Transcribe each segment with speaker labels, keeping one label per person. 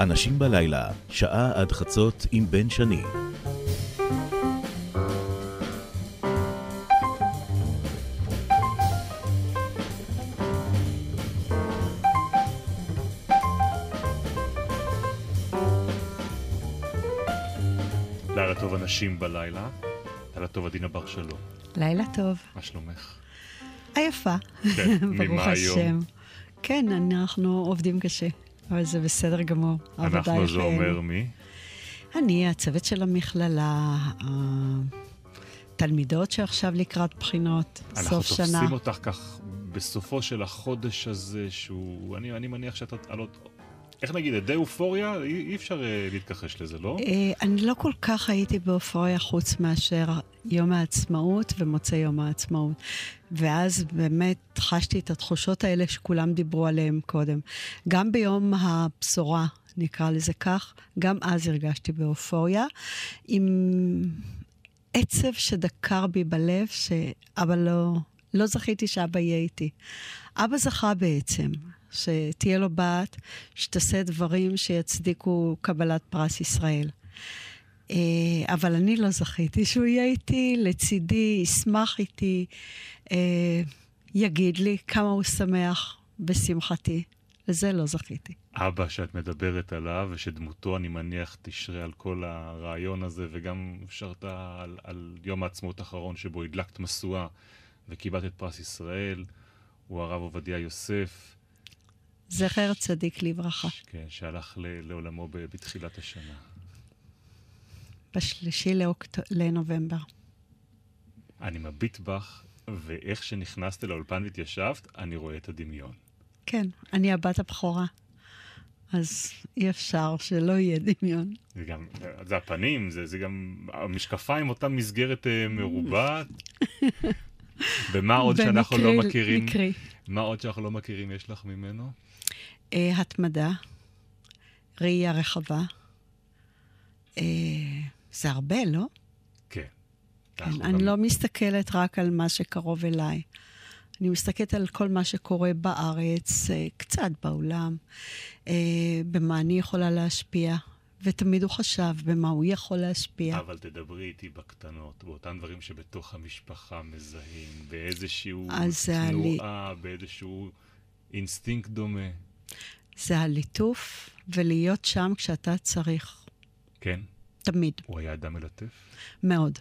Speaker 1: אנשים בלילה, שעה עד חצות עם בן שני.
Speaker 2: לילה טוב אנשים בלילה, לילה טוב עדינה בר שלום.
Speaker 3: לילה טוב.
Speaker 2: מה שלומך?
Speaker 3: עייפה.
Speaker 2: כן,
Speaker 3: ברוך
Speaker 2: היום?
Speaker 3: השם. כן, אנחנו עובדים קשה, אבל זה בסדר גמור.
Speaker 2: אנחנו זה. אומר מי?
Speaker 3: אני, הצוות של המכללה, התלמידות שעכשיו לקראת בחינות,
Speaker 2: אנחנו
Speaker 3: סוף שנה.
Speaker 2: תופסים אותך כך בסופו של החודש הזה, שהוא... אני, אני מניח שאת... על עוד... איך נגיד, עדי אופוריה? אי, אי אפשר אה, להתכחש לזה, לא?
Speaker 3: אה, אני לא כל כך הייתי באופוריה חוץ מאשר יום העצמאות ומוצאי יום העצמאות. ואז באמת חשתי את התחושות האלה שכולם דיברו עליהן קודם. גם ביום הבשורה, נקרא לזה כך, גם אז הרגשתי באופוריה, עם עצב שדקר בי בלב, שאבא לא, לא זכיתי שאבא יהיה איתי. אבא זכה בעצם, שתהיה לו בת, שתעשה דברים שיצדיקו קבלת פרס ישראל. אה, אבל אני לא זכיתי שהוא יהיה איתי, לצידי, ישמח איתי, אה, יגיד לי כמה הוא שמח בשמחתי. לזה לא זכיתי.
Speaker 2: אבא שאת מדברת עליו, ושדמותו, אני מניח, תשרה על כל הרעיון הזה, וגם שרתה על, על יום העצמאות האחרון שבו הדלקת משואה וקיבלת את פרס ישראל, הוא הרב עובדיה יוסף,
Speaker 3: זכר צדיק לברכה.
Speaker 2: כן, שהלך לעולמו בתחילת השנה.
Speaker 3: בשלישי לאוקט... לנובמבר.
Speaker 2: אני מביט בך, ואיך שנכנסת לאולפן והתיישבת, אני רואה את הדמיון.
Speaker 3: כן, אני הבת הבכורה. אז אי אפשר שלא יהיה דמיון.
Speaker 2: זה גם, זה הפנים, זה, זה גם המשקפיים, אותה מסגרת אה, מרובעת. ומה עוד שאנחנו לא מכירים,
Speaker 3: מקרי.
Speaker 2: מה עוד שאנחנו לא מכירים יש לך ממנו?
Speaker 3: אה, התמדה, ראייה רחבה. אה, זה הרבה, לא?
Speaker 2: כן.
Speaker 3: כן, אני
Speaker 2: גם-
Speaker 3: לא מסתכלת רק על מה שקרוב אליי. אני מסתכלת על כל מה שקורה בארץ, אה, קצת בעולם, אה, במה אני יכולה להשפיע, ותמיד הוא חשב במה הוא יכול להשפיע.
Speaker 2: אבל תדברי איתי בקטנות, באותם דברים שבתוך המשפחה מזהים, באיזשהו
Speaker 3: עלי-
Speaker 2: תנועה, באיזשהו אינסטינקט דומה.
Speaker 3: זה הליטוף ולהיות שם כשאתה צריך,
Speaker 2: כן?
Speaker 3: תמיד,
Speaker 2: הוא היה אדם מלטף?
Speaker 3: מאוד.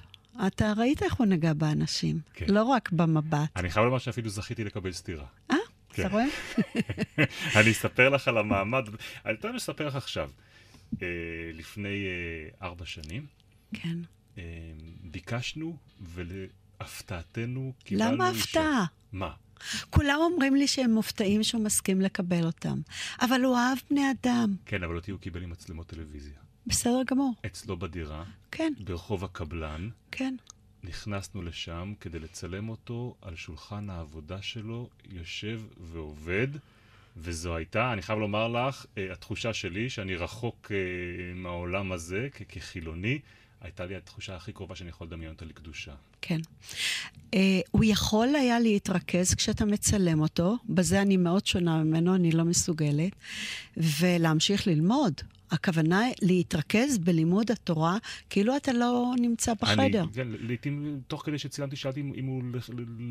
Speaker 3: אתה ראית איך הוא נגע באנשים,
Speaker 2: כן.
Speaker 3: לא רק במבט.
Speaker 2: אני חייב לומר שאפילו זכיתי לקבל סטירה.
Speaker 3: אה,
Speaker 2: כן.
Speaker 3: אתה רואה?
Speaker 2: אני אספר לך על המעמד, אני יותר מספר לך עכשיו. אה, לפני אה, ארבע שנים
Speaker 3: כן.
Speaker 2: אה, ביקשנו, ולהפתעתנו קיבלנו...
Speaker 3: למה. הפתעה?
Speaker 2: מה?
Speaker 3: כולם אומרים לי שהם מופתעים שהוא מסכים לקבל אותם. אבל הוא אהב בני אדם.
Speaker 2: כן, אבל אותי הוא קיבל עם מצלמות טלוויזיה.
Speaker 3: בסדר גמור.
Speaker 2: אצלו בדירה,
Speaker 3: כן,
Speaker 2: ברחוב הקבלן,
Speaker 3: כן.
Speaker 2: נכנסנו לשם כדי לצלם אותו על שולחן העבודה שלו, יושב ועובד, וזו הייתה, אני חייב לומר לך, אה, התחושה שלי, שאני רחוק אה, מהעולם הזה כחילוני, הייתה לי התחושה הכי קרובה שאני יכול לדמיין אותה לקדושה.
Speaker 3: כן. Uh, הוא יכול היה להתרכז כשאתה מצלם אותו, בזה אני מאוד שונה ממנו, אני לא מסוגלת, ולהמשיך ללמוד. הכוונה להתרכז בלימוד התורה, כאילו אתה לא נמצא בחדר.
Speaker 2: אני, כן, לעתים, תוך כדי שצילמתי, שאלתי אם, אם הוא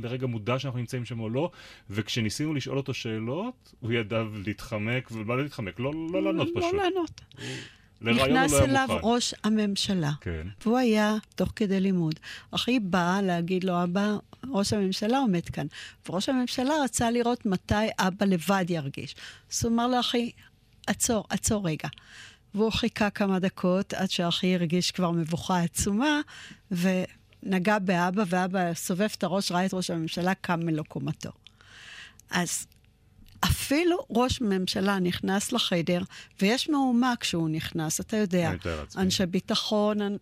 Speaker 2: לרגע מודע שאנחנו נמצאים שם או לא, וכשניסינו לשאול אותו שאלות, הוא ידע להתחמק, ומה לא להתחמק? לא, לא לענות פשוט.
Speaker 3: לא לענות. נכנס
Speaker 2: לא היה
Speaker 3: אליו
Speaker 2: מוכן.
Speaker 3: ראש הממשלה,
Speaker 2: כן.
Speaker 3: והוא היה תוך כדי לימוד. אחי בא להגיד לו, אבא, ראש הממשלה עומד כאן. וראש הממשלה רצה לראות מתי אבא לבד ירגיש. אז הוא אמר לו, אחי, עצור, עצור רגע. והוא חיכה כמה דקות עד שאחי הרגיש כבר מבוכה עצומה, ונגע באבא, ואבא סובב את הראש, ראה את ראש הממשלה, קם מלקומתו. אז אפילו ראש ממשלה נכנס לחדר, ויש מהומה כשהוא נכנס, אתה יודע. אנשי ביטחון אנ-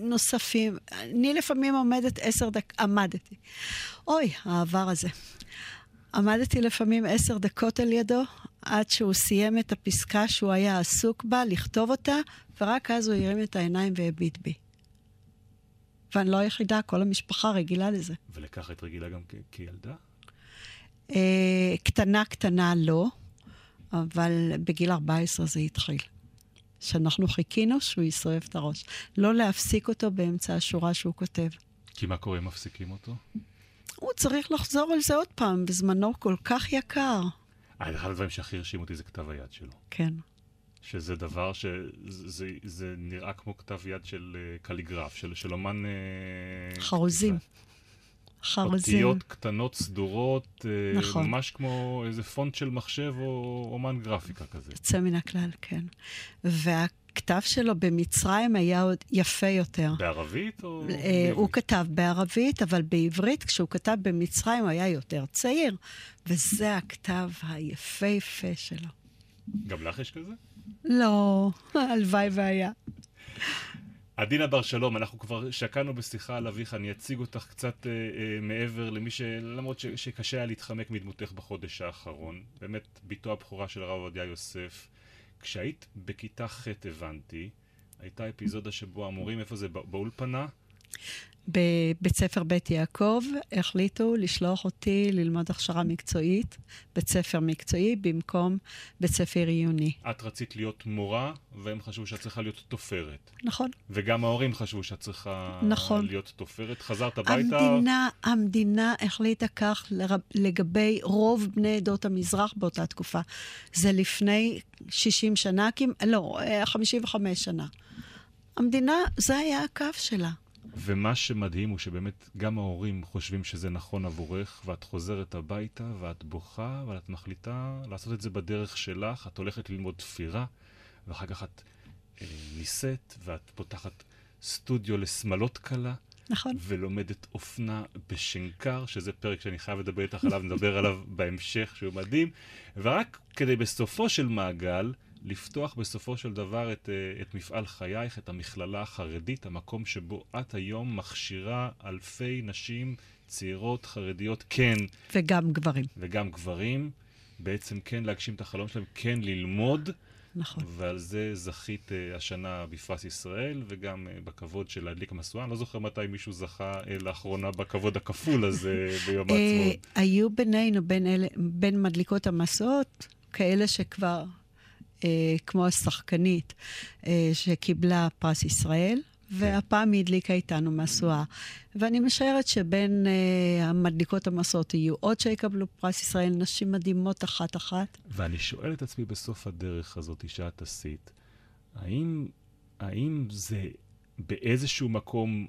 Speaker 3: נוספים. אני לפעמים עומדת עשר דקות, עמדתי. אוי, העבר הזה. עמדתי לפעמים עשר דקות על ידו, עד שהוא סיים את הפסקה שהוא היה עסוק בה, לכתוב אותה, ורק אז הוא הרים את העיניים והביט בי. ואני לא היחידה, כל המשפחה רגילה לזה.
Speaker 2: ולכך את רגילה גם כ- כילדה?
Speaker 3: אה, קטנה קטנה לא, אבל בגיל 14 זה התחיל. שאנחנו חיכינו שהוא יסובב את הראש. לא להפסיק אותו באמצע השורה שהוא כותב.
Speaker 2: כי מה קורה אם מפסיקים אותו?
Speaker 3: הוא צריך לחזור על זה עוד פעם, בזמנו כל כך יקר.
Speaker 2: אה, אחד הדברים שהכי הרשים אותי זה כתב היד שלו.
Speaker 3: כן.
Speaker 2: שזה דבר שזה זה, זה נראה כמו כתב יד של uh, קליגרף, של, של אומן... Uh,
Speaker 3: חרוזים.
Speaker 2: חרוזים. אותיות קטנות, סדורות, נכון. ממש כמו איזה פונט של מחשב או אומן גרפיקה כזה.
Speaker 3: יוצא מן הכלל, כן. והכתב שלו במצרים היה עוד יפה יותר.
Speaker 2: בערבית או... Uh,
Speaker 3: הוא כתב בערבית, אבל בעברית, כשהוא כתב במצרים, הוא היה יותר צעיר, וזה הכתב היפהפה שלו.
Speaker 2: גם לך יש כזה?
Speaker 3: לא, הלוואי והיה.
Speaker 2: עדינה בר שלום, אנחנו כבר שקענו בשיחה על אביך, אני אציג אותך קצת אה, אה, מעבר למי ש... למרות ש... שקשה היה להתחמק מדמותך בחודש האחרון. באמת, בתו הבכורה של הרב עובדיה יוסף. כשהיית בכיתה ח' הבנתי, הייתה אפיזודה שבו המורים, איפה זה? באולפנה?
Speaker 3: בבית ספר בית יעקב החליטו לשלוח אותי ללמוד הכשרה מקצועית, בית ספר מקצועי, במקום בית ספר עיוני.
Speaker 2: את רצית להיות מורה, והם חשבו שאת צריכה להיות תופרת.
Speaker 3: נכון.
Speaker 2: וגם ההורים חשבו שאת צריכה
Speaker 3: נכון.
Speaker 2: להיות תופרת. חזרת הביתה...
Speaker 3: המדינה, המדינה החליטה כך לגבי רוב בני עדות המזרח באותה תקופה. זה לפני 60 שנה, לא, 55 שנה. המדינה, זה היה הקו שלה.
Speaker 2: ומה שמדהים הוא שבאמת גם ההורים חושבים שזה נכון עבורך, ואת חוזרת הביתה, ואת בוכה, ואת מחליטה לעשות את זה בדרך שלך. את הולכת ללמוד תפירה, ואחר כך את אה, נישאת, ואת פותחת סטודיו לשמלות קלה.
Speaker 3: נכון.
Speaker 2: ולומדת אופנה בשנקר, שזה פרק שאני חייב לדבר איתך עליו, נדבר עליו בהמשך, שהוא מדהים. ורק כדי בסופו של מעגל, לפתוח בסופו של דבר את, אה, את מפעל חייך, את המכללה החרדית, המקום שבו את היום מכשירה אלפי נשים צעירות חרדיות, כן.
Speaker 3: וגם גברים.
Speaker 2: וגם גברים, בעצם כן להגשים את החלום שלהם, כן ללמוד.
Speaker 3: נכון.
Speaker 2: ועל זה זכית uh, השנה בפרס ישראל, וגם uh, בכבוד של להדליק המשואה. אני לא זוכר מתי מישהו זכה uh, לאחרונה בכבוד הכפול הזה ביום העצמאות.
Speaker 3: היו בינינו, בין, אלה, בין מדליקות המשואות, כאלה שכבר כמו השחקנית אה, שקיבלה פרס ישראל, והפעם היא הדליקה איתנו משואה. ואני משערת שבין אה, המדליקות המסעות יהיו עוד שיקבלו פרס ישראל, נשים מדהימות אחת-אחת.
Speaker 2: ואני שואל את עצמי בסוף הדרך הזאת שאת עשית, האם, האם זה באיזשהו מקום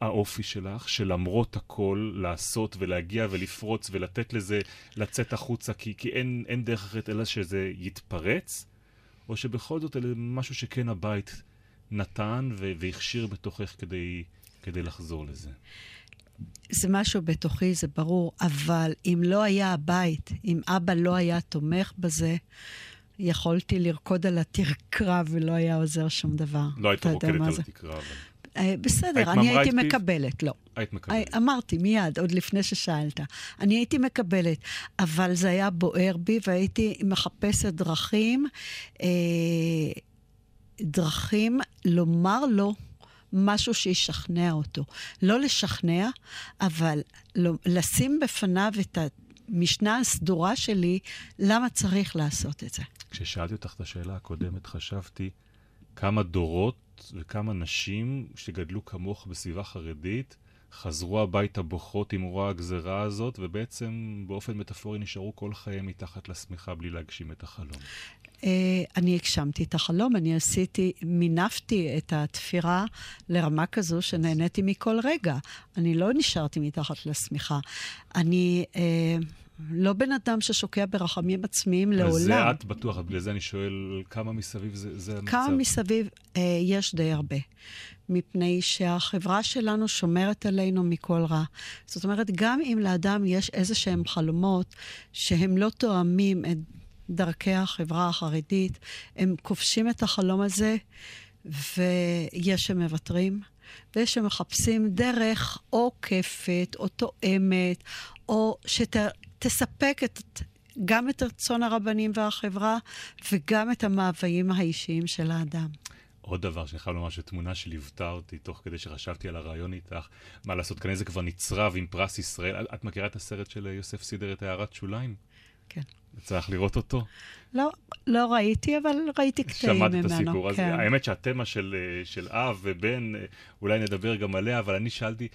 Speaker 2: האופי שלך, שלמרות הכל לעשות ולהגיע ולפרוץ ולתת לזה לצאת החוצה, כי, כי אין, אין דרך אחרת אלא שזה יתפרץ? או שבכל זאת זה משהו שכן הבית נתן והכשיר בתוכך כדי, כדי לחזור לזה?
Speaker 3: זה משהו בתוכי, זה ברור, אבל אם לא היה הבית, אם אבא לא היה תומך בזה, יכולתי לרקוד על התקרה ולא היה עוזר שום דבר.
Speaker 2: לא היית רוקדת על התקרה, אבל...
Speaker 3: אה, בסדר, אני הייתי פיו? מקבלת, לא.
Speaker 2: היית מקבלת.
Speaker 3: אמרתי מיד, עוד לפני ששאלת. אני הייתי מקבלת, אבל זה היה בוער בי והייתי מחפשת דרכים, אה, דרכים לומר לו משהו שישכנע אותו. לא לשכנע, אבל לא, לשים בפניו את המשנה הסדורה שלי, למה צריך לעשות את זה.
Speaker 2: כששאלתי אותך את השאלה הקודמת, חשבתי כמה דורות וכמה נשים שגדלו כמוך בסביבה חרדית חזרו הביתה בוכות עם רוע הגזרה הזאת, ובעצם באופן מטאפורי נשארו כל חייהם מתחת לשמיכה בלי להגשים את החלום.
Speaker 3: Uh, אני הגשמתי את החלום, אני עשיתי, מינפתי את התפירה לרמה כזו שנהניתי מכל רגע. אני לא נשארתי מתחת לשמיכה. אני... Uh, לא בן אדם ששוקע ברחמים עצמיים לעולם.
Speaker 2: זה את בטוח, בגלל זה אני שואל, כמה מסביב זה, זה המצב?
Speaker 3: כמה מסביב? אה, יש די הרבה. מפני שהחברה שלנו שומרת עלינו מכל רע. זאת אומרת, גם אם לאדם יש איזה שהם חלומות שהם לא תואמים את דרכי החברה החרדית, הם כובשים את החלום הזה, ויש שמוותרים. ויש שמחפשים דרך עוקפת או תואמת, או שת, תספק את, גם את רצון הרבנים והחברה וגם את המאוויים האישיים של האדם.
Speaker 2: עוד דבר שאני חייב לומר שתמונה שליוותה אותי תוך כדי שחשבתי על הרעיון איתך, מה לעשות, כנראה זה כבר נצרב עם פרס ישראל. את מכירה את הסרט של יוסף סידר, את הערת שוליים?
Speaker 3: כן.
Speaker 2: לך לראות אותו?
Speaker 3: לא, לא ראיתי, אבל ראיתי קטעים ממנו.
Speaker 2: שמעת את הסיפור.
Speaker 3: כן.
Speaker 2: אז האמת שהתמה של, אה, של אב ובן, אה, אולי נדבר גם עליה, אבל אני שאלתי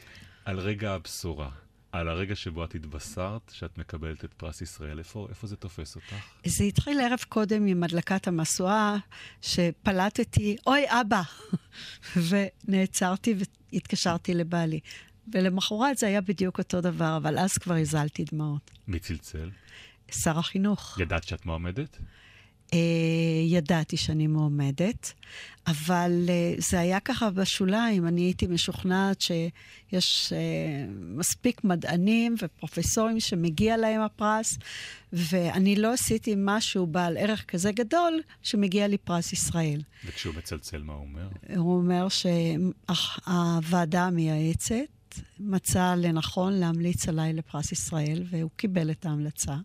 Speaker 2: על רגע הבשורה. על הרגע שבו את התבשרת שאת מקבלת את פרס ישראל. איפה, איפה זה תופס אותך?
Speaker 3: זה התחיל ערב קודם עם הדלקת המשואה, שפלטתי, אוי, אבא! ונעצרתי והתקשרתי לבעלי. ולמחרת זה היה בדיוק אותו דבר, אבל אז כבר הזלתי דמעות.
Speaker 2: מי צלצל?
Speaker 3: שר החינוך.
Speaker 2: ידעת שאת מועמדת?
Speaker 3: אה, ידעתי שאני מועמדת, אבל אה, זה היה ככה בשוליים. אני הייתי משוכנעת שיש אה, מספיק מדענים ופרופסורים שמגיע להם הפרס, ואני לא עשיתי משהו בעל ערך כזה גדול שמגיע לי פרס ישראל.
Speaker 2: וכשהוא מצלצל, מה הוא אומר?
Speaker 3: הוא אומר שהוועדה המייעצת מצא לנכון להמליץ עליי לפרס ישראל, והוא קיבל את ההמלצה,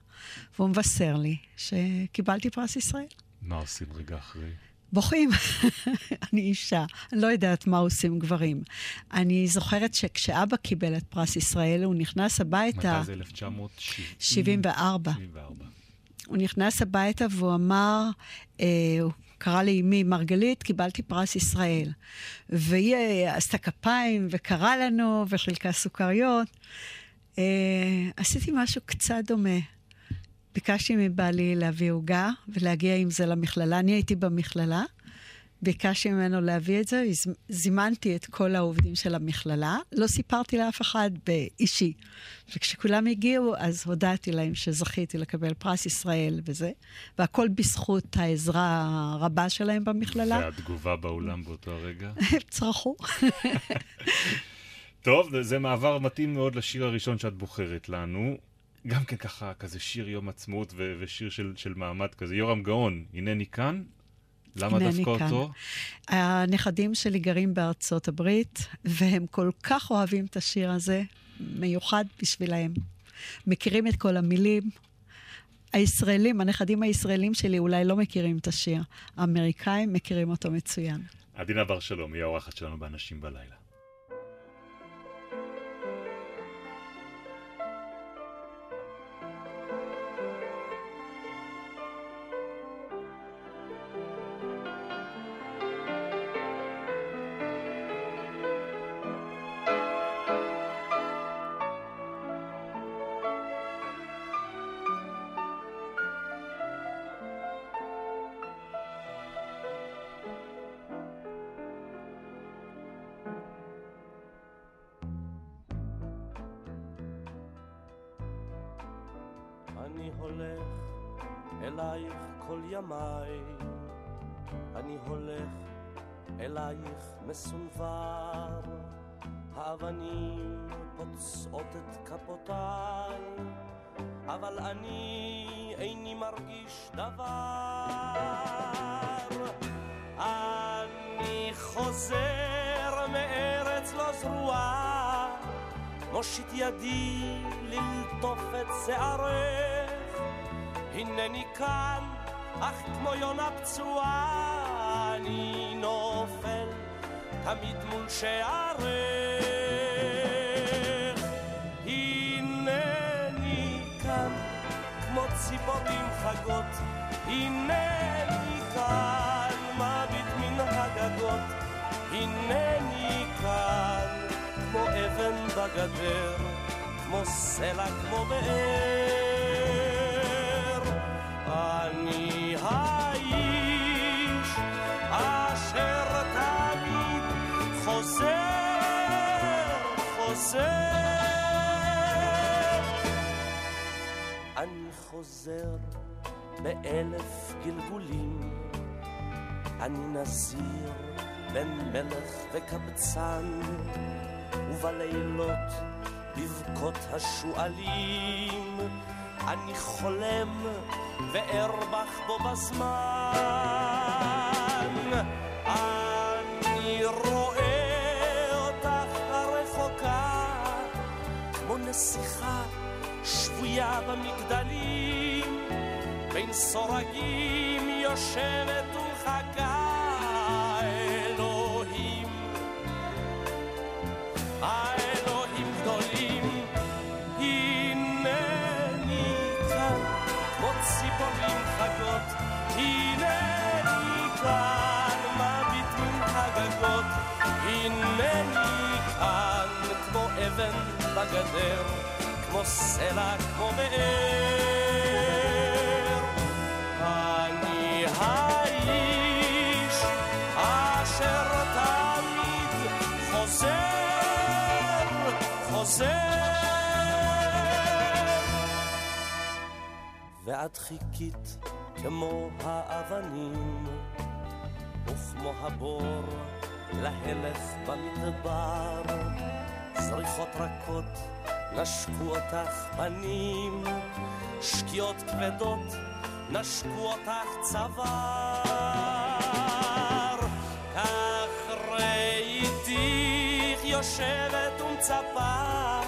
Speaker 3: והוא מבשר לי שקיבלתי פרס ישראל.
Speaker 2: מה עושים רגע אחרי?
Speaker 3: בוכים. אני אישה, אני לא יודעת מה עושים גברים. אני זוכרת שכשאבא קיבל את פרס ישראל, הוא נכנס הביתה...
Speaker 2: מתי זה
Speaker 3: 1974. הוא נכנס הביתה והוא אמר, אה, קרא לאמי מרגלית, קיבלתי פרס ישראל. והיא אה, עשתה כפיים וקראה לנו וחילקה סוכריות. אה, עשיתי משהו קצת דומה. ביקשתי מבעלי להביא עוגה ולהגיע עם זה למכללה. אני הייתי במכללה, ביקשתי ממנו להביא את זה, זימנתי את כל העובדים של המכללה, לא סיפרתי לאף אחד באישי. וכשכולם הגיעו, אז הודעתי להם שזכיתי לקבל פרס ישראל וזה, והכל בזכות העזרה הרבה שלהם במכללה.
Speaker 2: והתגובה באולם באותו הרגע?
Speaker 3: הם צרחו.
Speaker 2: טוב, זה מעבר מתאים מאוד לשיר הראשון שאת בוחרת לנו. גם כן ככה, כזה שיר יום עצמאות ושיר של, של מעמד כזה. יורם גאון, הנני כאן. למה דווקא כאן. אותו?
Speaker 3: הנכדים שלי גרים בארצות הברית, והם כל כך אוהבים את השיר הזה, מיוחד בשבילהם. מכירים את כל המילים. הישראלים, הנכדים הישראלים שלי אולי לא מכירים את השיר. האמריקאים מכירים אותו מצוין.
Speaker 2: עדינה בר שלום, היא האורחת שלנו באנשים בלילה.
Speaker 4: מסונבר, האבנים פוצעות את כפותיי, אבל אני איני מרגיש דבר. אני חוזר מארץ לא זרועה, מושיט ידי ללטוף את שערך, הנני כאן, אך כמו יונה פצועה, אני נופל תמיד מול שערך. הנני כאן, כמו ציפורים חגות, הנני כאן, מביט מן הגגות, הנני כאן, כמו אבן בגדר, כמו סלע, כמו באר. חוזר, חוזר. אני חוזר באלף גלגולים, אני נזיר בין מלך וקבצן, ובלילות בבכות השועלים, אני חולם וארבח בו בזמן. השיחה שבויה במגדלים, בין סורגים יושבת ומחכה אלוהים. האלוהים גדולים, הנני כאן, כמו ציפורים חגות, הנני כאן, מביט מן הגגות, הנני כאן, כמו אבן בגדר, כמו סלע, באר. אני האיש אשר תמיד חוזר, חוזר. ואת חיכית כמו האבנים, וכמו הבור להלך במדבר. זריחות רכות נשקו אותך פנים, שקיעות כבדות נשקו אותך צוואר. כך ראיתיך יושבת ומצפה,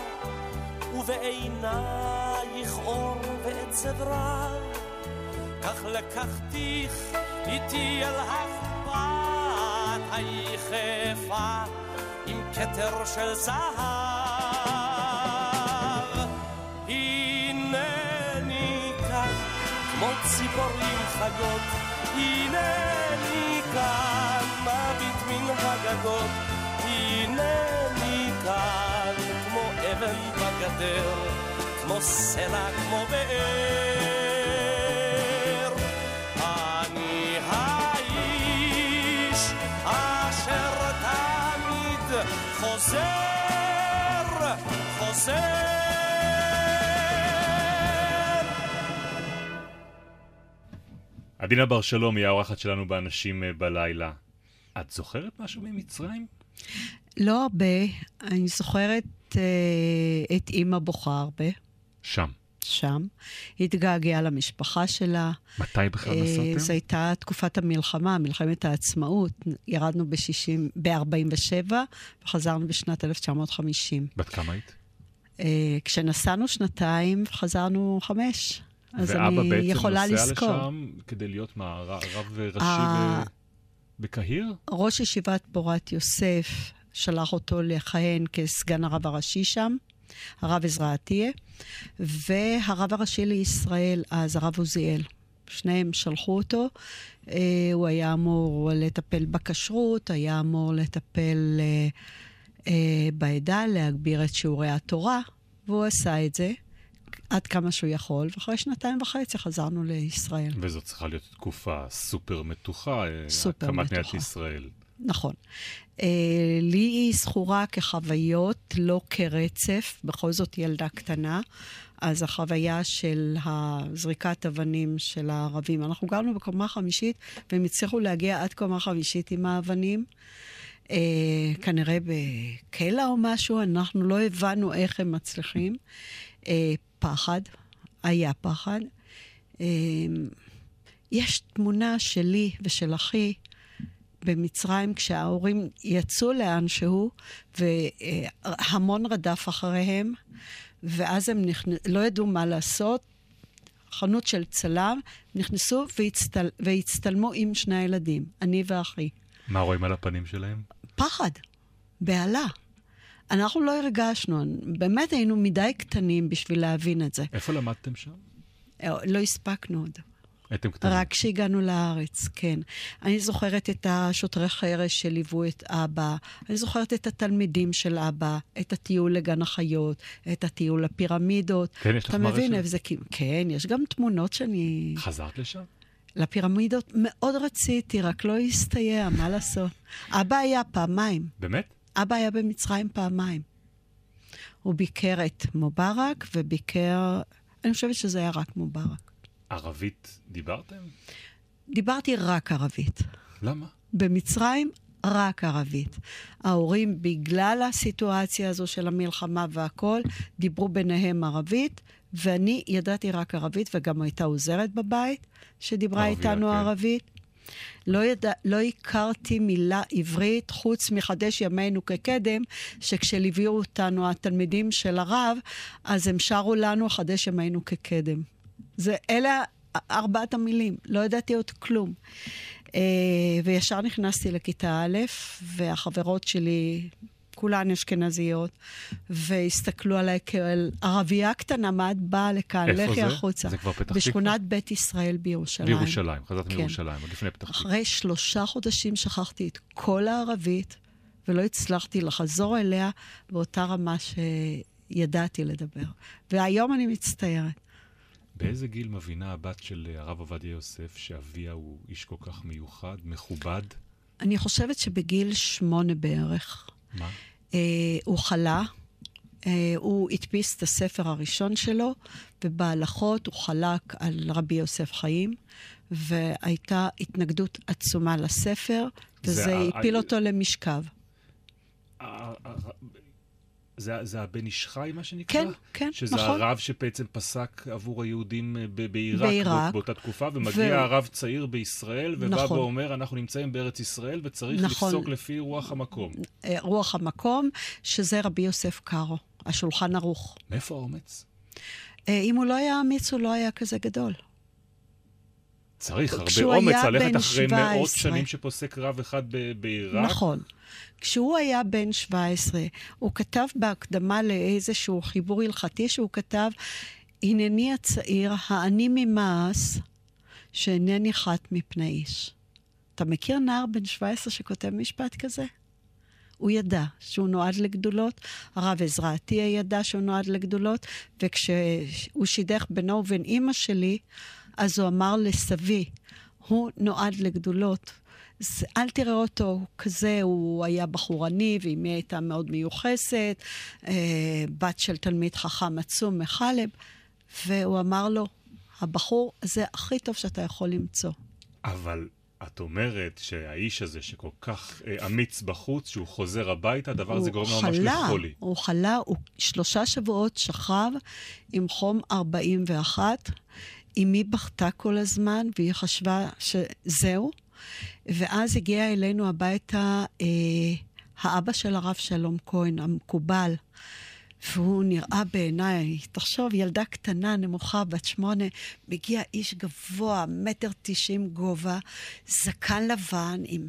Speaker 4: ובעינייך אור ועצב רב. כך לקחתיך איתי אל החפת היחפה כתר של זהב. הנני כאן כמו ציפורים חגות, הנני כאן מביט מן הגגות, הנני כאן כמו אבן בגדר, כמו סלע, כמו באר. חוזר, חוזר.
Speaker 2: עדינה בר שלום היא האורחת שלנו באנשים אה, בלילה. את זוכרת משהו ממצרים?
Speaker 3: לא הרבה, אני זוכרת אה, את אימא בוכה הרבה,
Speaker 2: שם.
Speaker 3: שם. היא התגעגעה למשפחה שלה.
Speaker 2: מתי בכלל
Speaker 3: אה,
Speaker 2: נסעתם?
Speaker 3: זו הייתה תקופת המלחמה, מלחמת העצמאות. ירדנו ב-47' וחזרנו בשנת 1950.
Speaker 2: בת כמה היית?
Speaker 3: אה, כשנסענו שנתיים, חזרנו חמש. אז
Speaker 2: ואבא
Speaker 3: אני
Speaker 2: בעצם
Speaker 3: יכולה
Speaker 2: נוסע
Speaker 3: לזכור.
Speaker 2: לשם כדי להיות מה, רב ראשי
Speaker 3: אה,
Speaker 2: בקהיר?
Speaker 3: ראש ישיבת פורת יוסף שלח אותו לכהן כסגן הרב הראשי שם, הרב עזרא עטיה, והרב הראשי לישראל, אז הרב עוזיאל. שניהם שלחו אותו. אה, הוא היה אמור לטפל בכשרות, היה אמור לטפל אה, אה, בעדה, להגביר את שיעורי התורה, והוא עשה את זה עד כמה שהוא יכול, ואחרי שנתיים וחצי חזרנו לישראל.
Speaker 2: וזאת צריכה להיות תקופה סופר מתוחה, אה,
Speaker 3: סופר
Speaker 2: הקמת מדינת
Speaker 3: מתוחה.
Speaker 2: ישראל.
Speaker 3: נכון. אה, לי היא זכורה כחוויות, לא כרצף, בכל זאת ילדה קטנה. אז החוויה של הזריקת אבנים של הערבים, אנחנו גרנו בקומה חמישית, והם הצליחו להגיע עד קומה חמישית עם האבנים. אה, כנראה בקלע או משהו, אנחנו לא הבנו איך הם מצליחים. אה, פחד, היה פחד. אה, יש תמונה שלי ושל אחי במצרים, כשההורים יצאו לאנשהו, והמון רדף אחריהם, ואז הם נכנ... לא ידעו מה לעשות. חנות של צלם, נכנסו והצטל... והצטלמו עם שני הילדים, אני ואחי.
Speaker 2: מה רואים על הפנים שלהם?
Speaker 3: פחד, בהלה. אנחנו לא הרגשנו, באמת היינו מדי קטנים בשביל להבין את זה.
Speaker 2: איפה למדתם שם?
Speaker 3: לא הספקנו עוד.
Speaker 2: הייתם קטנים.
Speaker 3: רק כשהגענו לארץ, כן. אני זוכרת את השוטרי חרש שליוו את אבא, אני זוכרת את התלמידים של אבא, את הטיול לגן החיות, את הטיול לפירמידות.
Speaker 2: כן, יש לך
Speaker 3: אתה
Speaker 2: מראה
Speaker 3: מבין
Speaker 2: שם?
Speaker 3: איפה זה... כאילו- כן, יש גם תמונות שאני...
Speaker 2: חזרת לשם?
Speaker 3: לפירמידות מאוד רציתי, רק לא הסתייע, מה לעשות? אבא היה פעמיים.
Speaker 2: באמת?
Speaker 3: אבא היה במצרים פעמיים. הוא ביקר את מובארק וביקר... אני חושבת שזה היה רק מובארק.
Speaker 2: ערבית דיברתם?
Speaker 3: דיברתי רק ערבית.
Speaker 2: למה?
Speaker 3: במצרים, רק ערבית. ההורים, בגלל הסיטואציה הזו של המלחמה והכול, דיברו ביניהם ערבית, ואני ידעתי רק ערבית, וגם הייתה עוזרת בבית שדיברה
Speaker 2: ערבייה,
Speaker 3: איתנו
Speaker 2: כן.
Speaker 3: ערבית. לא, ידע, לא הכרתי מילה עברית חוץ מחדש ימינו כקדם, שכשליוו אותנו התלמידים של הרב, אז הם שרו לנו חדש ימינו כקדם. זה, אלה ארבעת המילים, לא ידעתי עוד כלום. אה, וישר נכנסתי לכיתה א', והחברות שלי, כולן אשכנזיות, והסתכלו עליי כאל ערבייה קטנה, מה את באה לכאן?
Speaker 2: איפה
Speaker 3: לכי
Speaker 2: זה?
Speaker 3: החוצה.
Speaker 2: זה כבר פתח תקווה?
Speaker 3: בשכונת בית ישראל בירושלים.
Speaker 2: בירושלים, חזרתם
Speaker 3: כן.
Speaker 2: מירושלים, עוד לפני פתח תקווה.
Speaker 3: אחרי שלושה חודשים שכחתי את כל הערבית, ולא הצלחתי לחזור אליה באותה רמה שידעתי לדבר. והיום אני מצטערת.
Speaker 2: באיזה גיל מבינה הבת של הרב עובדיה יוסף שאביה הוא איש כל כך מיוחד, מכובד?
Speaker 3: אני חושבת שבגיל שמונה בערך.
Speaker 2: מה?
Speaker 3: אה, הוא חלה, אה, הוא הדפיס את הספר הראשון שלו, ובהלכות הוא חלק על רבי יוסף חיים, והייתה התנגדות עצומה לספר,
Speaker 2: זה
Speaker 3: וזה הפיל אותו למשכב.
Speaker 2: זה, זה הבן איש חי, מה שנקרא?
Speaker 3: כן, כן,
Speaker 2: שזה
Speaker 3: נכון.
Speaker 2: הרב שבעצם פסק עבור היהודים אה, בעיראק,
Speaker 3: בעיראק.
Speaker 2: באותה תקופה, ומגיע
Speaker 3: ו-
Speaker 2: הרב צעיר בישראל, ובא
Speaker 3: נכון.
Speaker 2: ואומר, אנחנו נמצאים בארץ ישראל, וצריך
Speaker 3: נכון.
Speaker 2: לפסוק לפי רוח המקום.
Speaker 3: אה, רוח המקום, שזה רבי יוסף קארו, השולחן ערוך.
Speaker 2: מאיפה האומץ?
Speaker 3: אה, אם הוא לא היה אמיץ, הוא לא היה כזה גדול.
Speaker 2: צריך הרבה אומץ ללכת אחרי מאות
Speaker 3: 17.
Speaker 2: שנים שפוסק רב אחד בעיראק.
Speaker 3: נכון. כשהוא היה בן 17, הוא כתב בהקדמה לאיזשהו חיבור הלכתי שהוא כתב, הנני הצעיר, העני ממעש, שאינני חת מפני איש. אתה מכיר נער בן 17 שכותב משפט כזה? הוא ידע שהוא נועד לגדולות, הרב עזרא עטיה ידע שהוא נועד לגדולות, וכשהוא שידך בינו ובין אימא שלי, אז הוא אמר לסבי, הוא נועד לגדולות. אז אל תראה אותו הוא כזה, הוא היה בחורני, ואימי הייתה מאוד מיוחסת, אה, בת של תלמיד חכם עצום מחלב, והוא אמר לו, הבחור הזה הכי טוב שאתה יכול למצוא.
Speaker 2: אבל את אומרת שהאיש הזה, שכל כך אה, אמיץ בחוץ, שהוא חוזר הביתה, הדבר הזה גורם לו ממש לחולי.
Speaker 3: הוא חלה, הוא שלושה שבועות שכב עם חום 41. אמי בכתה כל הזמן, והיא חשבה שזהו. ואז הגיע אלינו הביתה אה, האבא של הרב שלום כהן, המקובל. והוא נראה בעיניי, תחשוב, ילדה קטנה, נמוכה, בת שמונה, מגיע איש גבוה, מטר תשעים גובה, זקן לבן עם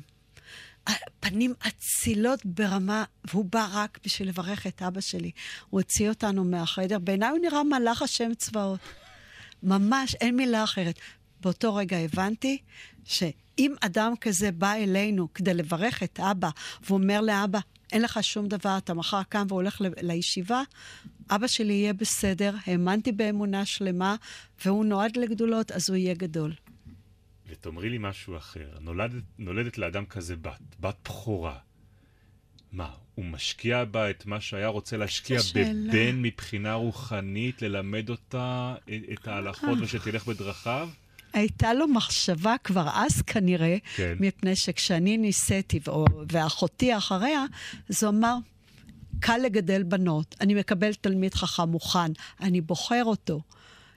Speaker 3: פנים אצילות ברמה, והוא בא רק בשביל לברך את אבא שלי. הוא הוציא אותנו מהחדר. בעיניי הוא נראה מלאך השם צבאות. ממש, אין מילה אחרת. באותו רגע הבנתי שאם אדם כזה בא אלינו כדי לברך את אבא, ואומר לאבא, אין לך שום דבר, אתה מחר קם והולך לישיבה, אבא שלי יהיה בסדר, האמנתי באמונה שלמה, והוא נועד לגדולות, אז הוא יהיה גדול.
Speaker 2: ותאמרי לי משהו אחר. נולדת, נולדת לאדם כזה בת, בת בכורה. מה, הוא משקיע בה את מה שהיה רוצה להשקיע. בבן מבחינה רוחנית, ללמד אותה את- את ההלכות ושתלך בדרכיו?
Speaker 3: הייתה לו מחשבה כבר אז כנראה,
Speaker 2: כן.
Speaker 3: מפני שכשאני נישאתי ואחותי אחריה, הוא אמר, קל לגדל בנות, אני מקבל תלמיד חכם מוכן, אני בוחר אותו.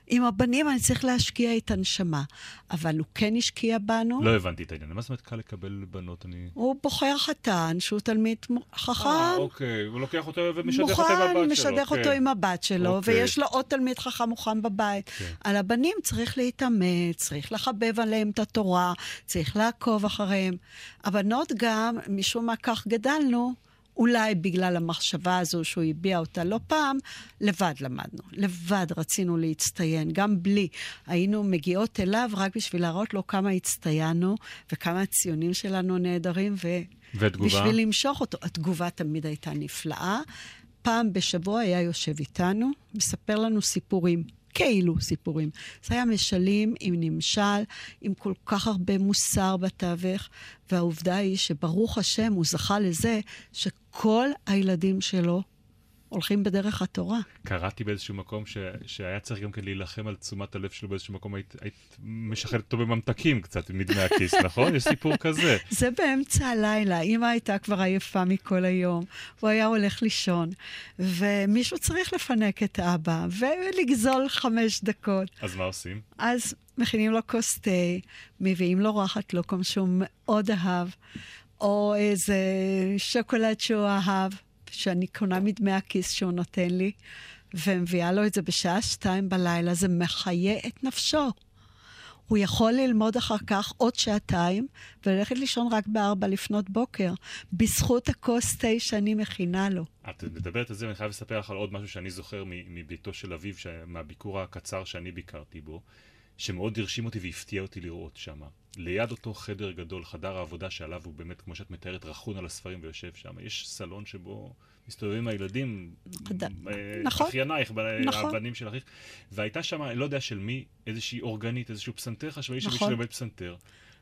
Speaker 3: עם הבנים אני צריך להשקיע את הנשמה, אבל הוא כן השקיע בנו.
Speaker 2: לא הבנתי את העניין. מה זאת אומרת קל לקבל בנות? אני...
Speaker 3: הוא בוחר חתן שהוא תלמיד חכם.
Speaker 2: אה, אוקיי, הוא לוקח אותו ומשדך אותו עם
Speaker 3: מוכן,
Speaker 2: הבת שלו.
Speaker 3: משדך אותו
Speaker 2: כן.
Speaker 3: עם הבת שלו,
Speaker 2: אוקיי.
Speaker 3: ויש לו עוד תלמיד חכם מוכן בבית.
Speaker 2: כן.
Speaker 3: על הבנים צריך להתאמץ, צריך לחבב עליהם את התורה, צריך לעקוב אחריהם. הבנות גם, משום מה כך גדלנו, אולי בגלל המחשבה הזו שהוא הביע אותה לא פעם, לבד למדנו. לבד רצינו להצטיין, גם בלי. היינו מגיעות אליו רק בשביל להראות לו כמה הצטיינו, וכמה הציונים שלנו נהדרים, ו...
Speaker 2: ותגובה?
Speaker 3: בשביל למשוך אותו. התגובה תמיד הייתה נפלאה. פעם בשבוע היה יושב איתנו, מספר לנו סיפורים. כאילו סיפורים. זה היה משלים עם נמשל, עם כל כך הרבה מוסר בתווך, והעובדה היא שברוך השם הוא זכה לזה שכל הילדים שלו הולכים בדרך התורה.
Speaker 2: קראתי באיזשהו מקום ש... שהיה צריך גם כן להילחם על תשומת הלב שלו באיזשהו מקום, היית, היית משחררת אותו בממתקים קצת מדמי הכיס, נכון? יש סיפור כזה.
Speaker 3: זה באמצע הלילה, אמא הייתה כבר עייפה מכל היום, הוא היה הולך לישון, ומישהו צריך לפנק את אבא, ולגזול חמש דקות.
Speaker 2: אז מה עושים?
Speaker 3: אז מכינים לו כוס תה, מביאים לו רחת לוקום שהוא מאוד אהב, או איזה שוקולד שהוא אהב, שאני קונה מדמי הכיס שהוא נותן לי, ומביאה לו את זה בשעה שתיים בלילה, זה מחיה את נפשו. הוא יכול ללמוד אחר כך עוד שעתיים וללכת לישון רק בארבע לפנות בוקר, בזכות הכוס תה שאני מכינה לו.
Speaker 2: את מדברת על זה, ואני חייב לספר לך על עוד משהו שאני זוכר מביתו של אביו, מהביקור הקצר שאני ביקרתי בו, שמאוד הרשים אותי והפתיע אותי לראות שם. ליד אותו חדר גדול, חדר העבודה שעליו הוא באמת, כמו שאת מתארת, רכון על הספרים ויושב שם, יש סלון שבו מסתובבים הילדים,
Speaker 3: חד-
Speaker 2: אה,
Speaker 3: נכון,
Speaker 2: אחיינייך,
Speaker 3: נכון.
Speaker 2: הבנים של אחיך, והייתה שם, לא יודע של מי, איזושהי אורגנית, איזשהו פסנתר חשמלי
Speaker 3: נכון.
Speaker 2: מישהו שלומד פסנתר.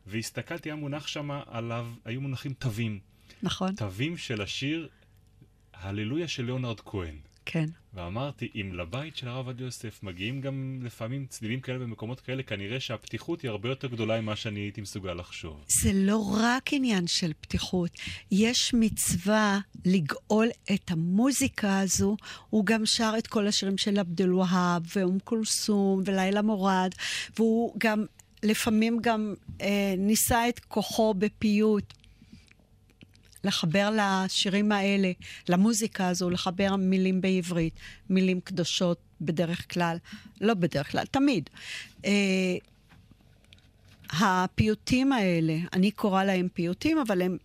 Speaker 2: והסתכלתי, היה מונח שם עליו, היו מונחים תווים.
Speaker 3: נכון,
Speaker 2: תווים של השיר הללויה של ליאונרד כהן.
Speaker 3: כן.
Speaker 2: ואמרתי, אם לבית של הרב עובדיה יוסף מגיעים גם לפעמים צלילים כאלה במקומות כאלה, כנראה שהפתיחות היא הרבה יותר גדולה ממה שאני הייתי מסוגל לחשוב.
Speaker 3: זה לא רק עניין של פתיחות, יש מצווה לגאול את המוזיקה הזו. הוא גם שר את כל השירים של עבד אל-והאב, ואום כולסום, ולילה מורד, והוא גם, לפעמים גם אה, ניסה את כוחו בפיוט. לחבר לשירים האלה, למוזיקה הזו, לחבר מילים בעברית, מילים קדושות בדרך כלל, לא בדרך כלל, תמיד. אה, הפיוטים האלה, אני קוראה להם פיוטים, אבל הם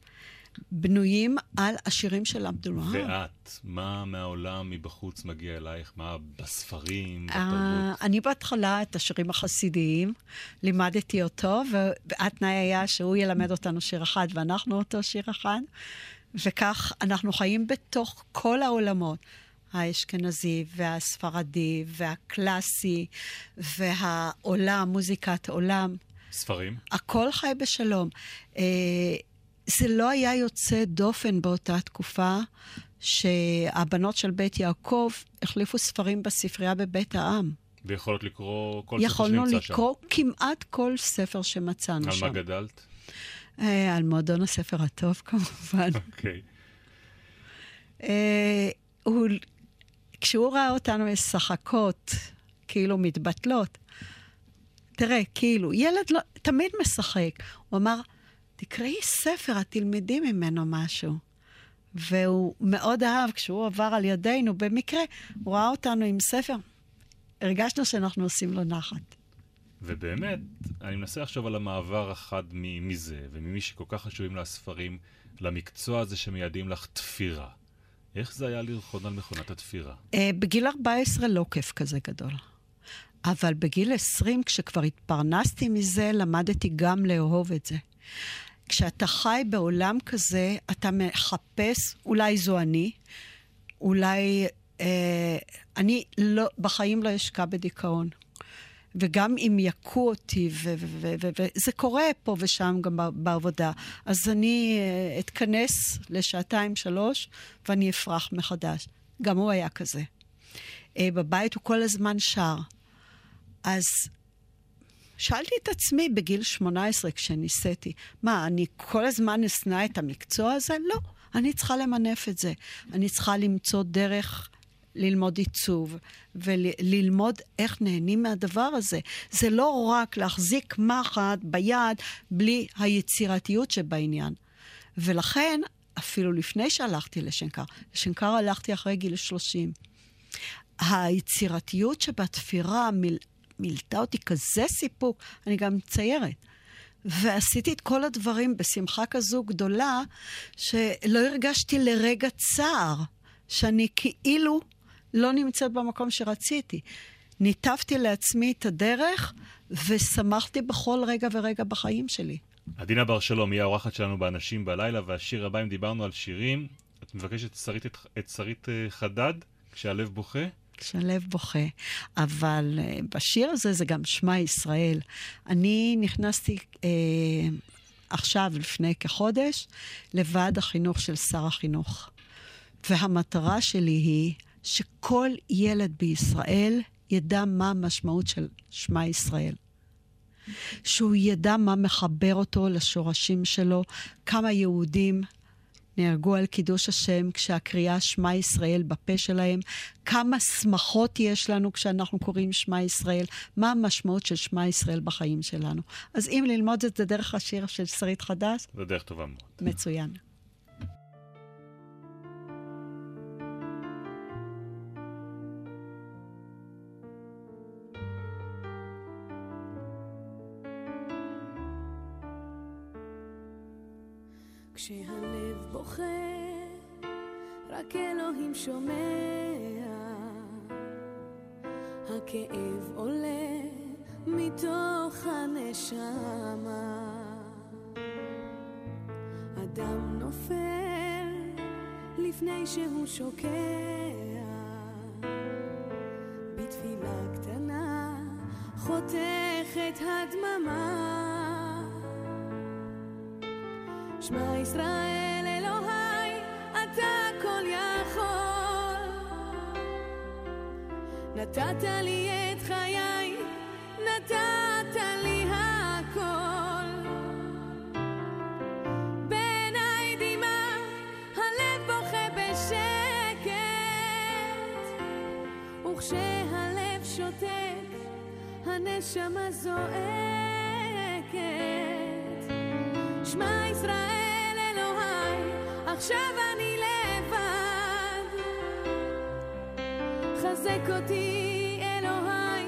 Speaker 3: בנויים על השירים של עבד אל-והאב.
Speaker 2: ואת, מה מהעולם מבחוץ מגיע אלייך? מה בספרים,
Speaker 3: אה,
Speaker 2: בתרבות?
Speaker 3: אני בהתחלה את השירים החסידיים, לימדתי אותו, והתנאי היה שהוא ילמד אותנו שיר אחד ואנחנו אותו שיר אחד, וכך אנחנו חיים בתוך כל העולמות. האשכנזי והספרדי והקלאסי והעולם, מוזיקת עולם.
Speaker 2: ספרים?
Speaker 3: הכל חי בשלום. זה לא היה יוצא דופן באותה תקופה שהבנות של בית יעקב החליפו ספרים בספרייה בבית העם.
Speaker 2: ויכולות לקרוא כל ספר
Speaker 3: יכולנו
Speaker 2: שנמצא שם.
Speaker 3: לקרוא כמעט כל ספר שמצאנו
Speaker 2: על
Speaker 3: שם.
Speaker 2: מה גדלת?
Speaker 3: אה, על מועדון הספר הטוב כמובן.
Speaker 2: אוקיי.
Speaker 3: אה, הוא, כשהוא ראה אותנו משחקות, כאילו מתבטלות, תראה, כאילו, ילד לא, תמיד משחק. הוא אמר, תקראי ספר, את תלמדי ממנו משהו. והוא מאוד אהב, כשהוא עבר על ידינו, במקרה, הוא ראה אותנו עם ספר. הרגשנו שאנחנו עושים לו נחת.
Speaker 2: ובאמת, אני מנסה לחשוב על המעבר החד מזה, וממי שכל כך חשובים לה הספרים, למקצוע הזה שמייעדים לך תפירה. איך זה היה לרחון על מכונת התפירה?
Speaker 3: אה, בגיל 14 לא כיף כזה גדול. אבל בגיל 20, כשכבר התפרנסתי מזה, למדתי גם לאהוב את זה. כשאתה חי בעולם כזה, אתה מחפש, אולי זו אני, אולי אה, אני לא, בחיים לא אשקע בדיכאון. וגם אם יכו אותי, וזה קורה פה ושם גם בעבודה, אז אני אה, אתכנס לשעתיים, שלוש, ואני אפרח מחדש. גם הוא היה כזה. אה, בבית הוא כל הזמן שר. אז שאלתי את עצמי בגיל 18 כשניסיתי, מה, אני כל הזמן אשנא את המקצוע הזה? לא, אני צריכה למנף את זה. אני צריכה למצוא דרך ללמוד עיצוב וללמוד איך נהנים מהדבר הזה. זה לא רק להחזיק מחט ביד בלי היצירתיות שבעניין. ולכן, אפילו לפני שהלכתי לשנקר, לשנקר הלכתי אחרי גיל 30. היצירתיות שבתפירה מילתה אותי כזה סיפוק, אני גם מציירת. ועשיתי את כל הדברים בשמחה כזו גדולה, שלא הרגשתי לרגע צער, שאני כאילו לא נמצאת במקום שרציתי. ניתבתי לעצמי את הדרך, ושמחתי בכל רגע ורגע בחיים שלי.
Speaker 2: עדינה בר שלום היא האורחת שלנו באנשים בלילה, והשיר הבא, אם דיברנו על שירים, את מבקשת שרית, את שרית אה, חדד, כשהלב בוכה?
Speaker 3: כשהלב בוכה. אבל uh, בשיר הזה זה גם שמע ישראל. אני נכנסתי uh, עכשיו, לפני כחודש, לוועד החינוך של שר החינוך. והמטרה שלי היא שכל ילד בישראל ידע מה המשמעות של שמע ישראל. שהוא ידע מה מחבר אותו לשורשים שלו, כמה יהודים נהרגו על קידוש השם כשהקריאה שמע ישראל בפה שלהם, כמה שמחות יש לנו כשאנחנו קוראים שמע ישראל, מה המשמעות של שמע ישראל בחיים שלנו. אז אם ללמוד את זה דרך השיר של שרית חדש,
Speaker 2: זו דרך טובה מאוד.
Speaker 3: מצוין.
Speaker 5: כשהלב בוכה, רק אלוהים שומע. הכאב עולה, מתוך הנשמה. אדם נופל לפני שהוא שוקע בתפילה קטנה חותכת הדממה שמע ישראל נתת לי את חיי נתת לי הכל. בעיניי דמעה הלב בוכה בשקט. וכשהלב שותק הנשמה זועקת. שמע ישראל אלוהי עכשיו חזק אותי אלוהי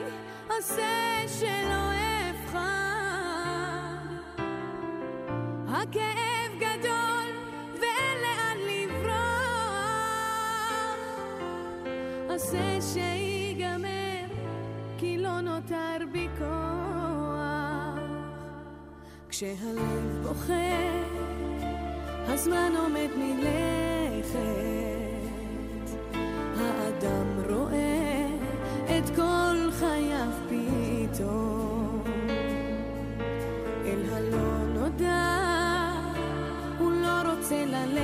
Speaker 5: עושה שלא אבחר הכאב גדול ואין לאן לברוח. עושה שיגמר כי לא נותר בי כוח. כשהלב בוכה הזמן עומד מלכת את כל חייו פתאום. אל הלא נודע הוא לא רוצה ללכת.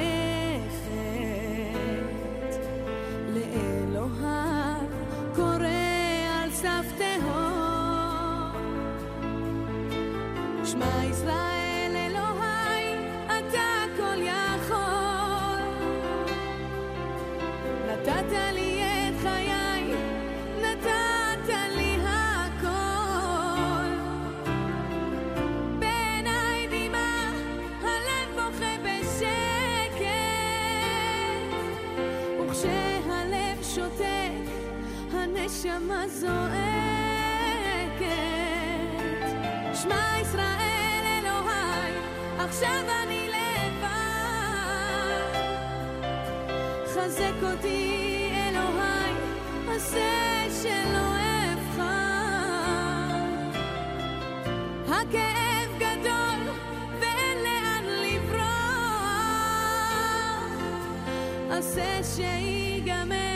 Speaker 5: לאלוהיו קורא על סף תהום שמע ישראל הנשמה זועקת? שמע ישראל אלוהי עכשיו אני לבד. חזק אותי אלוהי עשה שלא אבחר. הכאב גדול ואין לאן לברוח. עשה שיגמר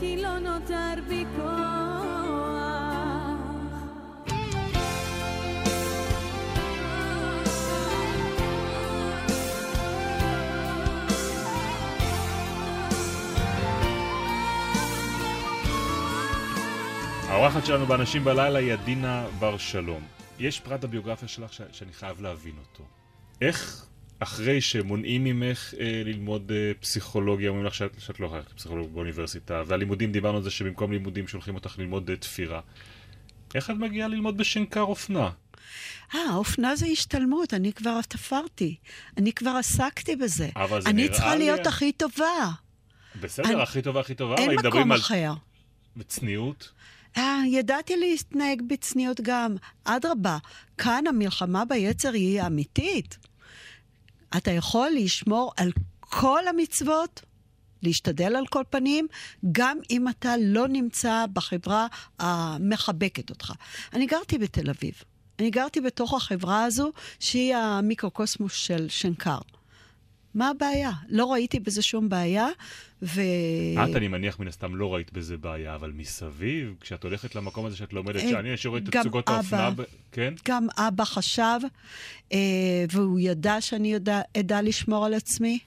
Speaker 5: כי לא נותר בי
Speaker 2: האורחת שלנו באנשים בלילה היא עדינה בר שלום. יש פרט בביוגרפיה שלך ש- שאני חייב להבין אותו. איך אחרי שמונעים ממך אה, ללמוד אה, פסיכולוגיה, אומרים לך שאת, שאת לא יכולה ללכת לפסיכולוגיה באוניברסיטה, והלימודים, דיברנו על זה שבמקום לימודים שולחים אותך ללמוד אה, תפירה. איך את מגיעה ללמוד בשנקר אופנה?
Speaker 3: אה, אופנה זה השתלמות, אני כבר תפרתי. אני כבר עסקתי בזה.
Speaker 2: אבל זה
Speaker 3: אני
Speaker 2: נראה
Speaker 3: צריכה
Speaker 2: לי-
Speaker 3: להיות הכי טובה.
Speaker 2: בסדר,
Speaker 3: אני-
Speaker 2: הכי טובה, הכי טובה,
Speaker 3: אין
Speaker 2: אבל אם
Speaker 3: מקום
Speaker 2: מדברים על
Speaker 3: אחר.
Speaker 2: צניעות,
Speaker 3: אה, ידעתי להתנהג בצניעות גם. אדרבה, כאן המלחמה ביצר היא אמיתית. אתה יכול לשמור על כל המצוות, להשתדל על כל פנים, גם אם אתה לא נמצא בחברה המחבקת אותך. אני גרתי בתל אביב. אני גרתי בתוך החברה הזו, שהיא המיקרוקוסמוס של שנקר. מה הבעיה? לא ראיתי בזה שום בעיה, ו...
Speaker 2: את, אני מניח, מן הסתם לא ראית בזה בעיה, אבל מסביב, כשאת הולכת למקום הזה שאת לומדת,
Speaker 3: אה,
Speaker 2: שאני שרואה את תצוגות האופנה. ב- כן?
Speaker 3: גם אבא חשב, אה, והוא ידע שאני יודע, אדע לשמור על עצמי,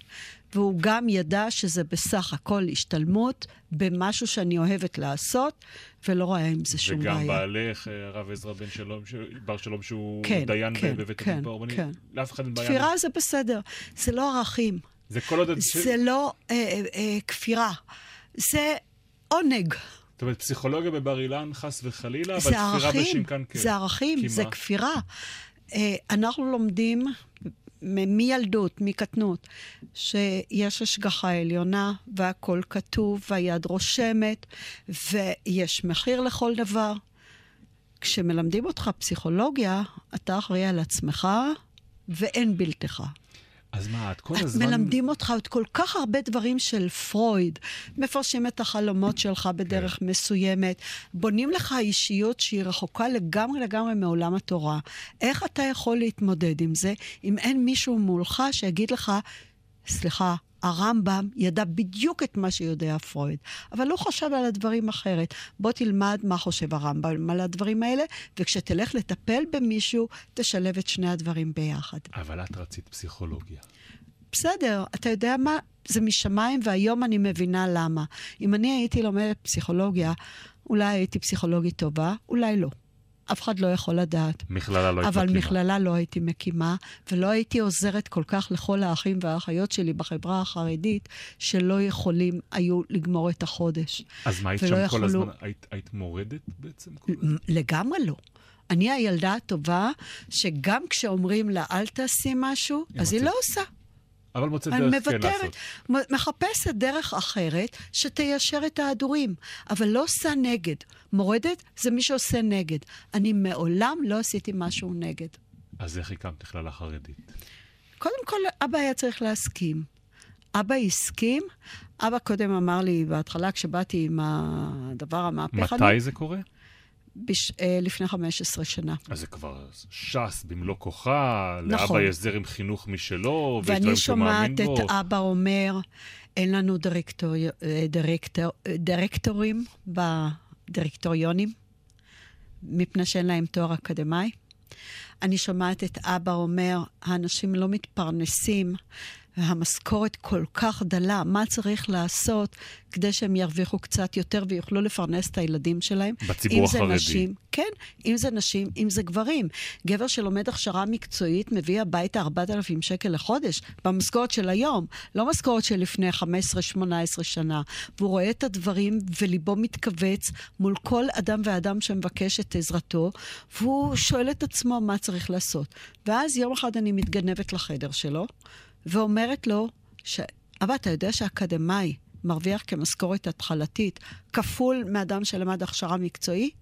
Speaker 3: והוא גם ידע שזה בסך הכל השתלמות במשהו שאני אוהבת לעשות, ולא רואה עם זה שום
Speaker 2: וגם
Speaker 3: בעיה.
Speaker 2: בעלך, אה, הרב עזרא בן שלום, ש- בר שלום, שהוא
Speaker 3: כן,
Speaker 2: דיין
Speaker 3: כן,
Speaker 2: בבית
Speaker 3: כן,
Speaker 2: הדין באורבני,
Speaker 3: כן.
Speaker 2: לאף אחד אין בעיה.
Speaker 3: תפירה זה בסדר, זה לא ערכים,
Speaker 2: זה כל עוד...
Speaker 3: זה לא אה, אה, אה, כפירה, זה עונג.
Speaker 2: זאת אומרת, פסיכולוגיה בבר אילן, חס וחלילה, אבל
Speaker 3: ערכים,
Speaker 2: בשנקן כן.
Speaker 3: זה ערכים,
Speaker 2: כי
Speaker 3: זה? כפירה. אה, אנחנו לומדים מילדות, מקטנות, שיש השגחה עליונה והכל כתוב והיד רושמת ויש מחיר לכל דבר. כשמלמדים אותך פסיכולוגיה, אתה אחראי על עצמך ואין בלתך.
Speaker 2: אז מה, את כל
Speaker 3: את
Speaker 2: הזמן...
Speaker 3: מלמדים אותך עוד כל כך הרבה דברים של פרויד, מפרשים את החלומות שלך בדרך
Speaker 2: כן.
Speaker 3: מסוימת, בונים לך אישיות שהיא רחוקה לגמרי לגמרי מעולם התורה. איך אתה יכול להתמודד עם זה אם אין מישהו מולך שיגיד לך, סליחה, הרמב"ם ידע בדיוק את מה שיודע פרויד, אבל הוא חשב על הדברים אחרת. בוא תלמד מה חושב הרמב"ם על הדברים האלה, וכשתלך לטפל במישהו, תשלב את שני הדברים ביחד.
Speaker 2: אבל את רצית פסיכולוגיה.
Speaker 3: בסדר, אתה יודע מה? זה משמיים, והיום אני מבינה למה. אם אני הייתי לומדת פסיכולוגיה, אולי הייתי פסיכולוגית טובה, אולי לא. אף אחד לא יכול לדעת.
Speaker 2: מכללה לא היית
Speaker 3: אבל
Speaker 2: מקימה.
Speaker 3: מכללה לא הייתי מקימה, ולא הייתי עוזרת כל כך לכל האחים והאחיות שלי בחברה החרדית, שלא יכולים היו לגמור את החודש.
Speaker 2: אז מה, היית שם כל
Speaker 3: יכלו-
Speaker 2: הזמן? היית- היית מורדת בעצם? כל?
Speaker 3: לגמרי לא. אני הילדה הטובה, שגם כשאומרים לה, אל תעשי משהו, אז היא. לא עושה.
Speaker 2: אבל מוצאת
Speaker 3: אני
Speaker 2: דרך כן
Speaker 3: מוותרת,
Speaker 2: לעשות.
Speaker 3: מ- מחפשת דרך אחרת שתיישר את ההדורים, אבל לא עושה נגד. מורדת זה מי שעושה נגד. אני מעולם לא עשיתי משהו נגד.
Speaker 2: אז איך הקמת מכללה חרדית?
Speaker 3: קודם כל, אבא היה צריך להסכים. אבא הסכים. אבא קודם אמר לי בהתחלה, כשבאתי עם הדבר המהפכני,
Speaker 2: מתי זה קורה?
Speaker 3: בש... אה, לפני 15 שנה.
Speaker 2: אז זה כבר ש"ס במלוא כוחה,
Speaker 3: נכון.
Speaker 2: לאבא יש זרם חינוך משלו, ויש
Speaker 3: ואני
Speaker 2: דברים שהוא מאמין
Speaker 3: שומעת
Speaker 2: בו.
Speaker 3: את אבא אומר, אין לנו דירקטור, אה, דירקטור, דירקטורים בדירקטוריונים, מפני שאין להם תואר אקדמאי. אני שומעת את אבא אומר, האנשים לא מתפרנסים, והמשכורת כל כך דלה, מה צריך לעשות כדי שהם ירוויחו קצת יותר ויוכלו לפרנס את הילדים שלהם?
Speaker 2: בציבור
Speaker 3: אם זה
Speaker 2: החרדי.
Speaker 3: נשים, כן, אם זה נשים, אם זה גברים. גבר שלומד הכשרה מקצועית מביא הביתה 4,000 שקל לחודש, במשכורת של היום, לא משכורת של לפני 15-18 שנה. והוא רואה את הדברים וליבו מתכווץ מול כל אדם ואדם שמבקש את עזרתו, והוא שואל את עצמו מה צריך לעשות. ואז יום אחד אני מתגנבת לחדר שלו, ואומרת לו, ש... אבא, אתה יודע שאקדמאי מרוויח כמשכורת התחלתית כפול מאדם שלמד הכשרה מקצועית?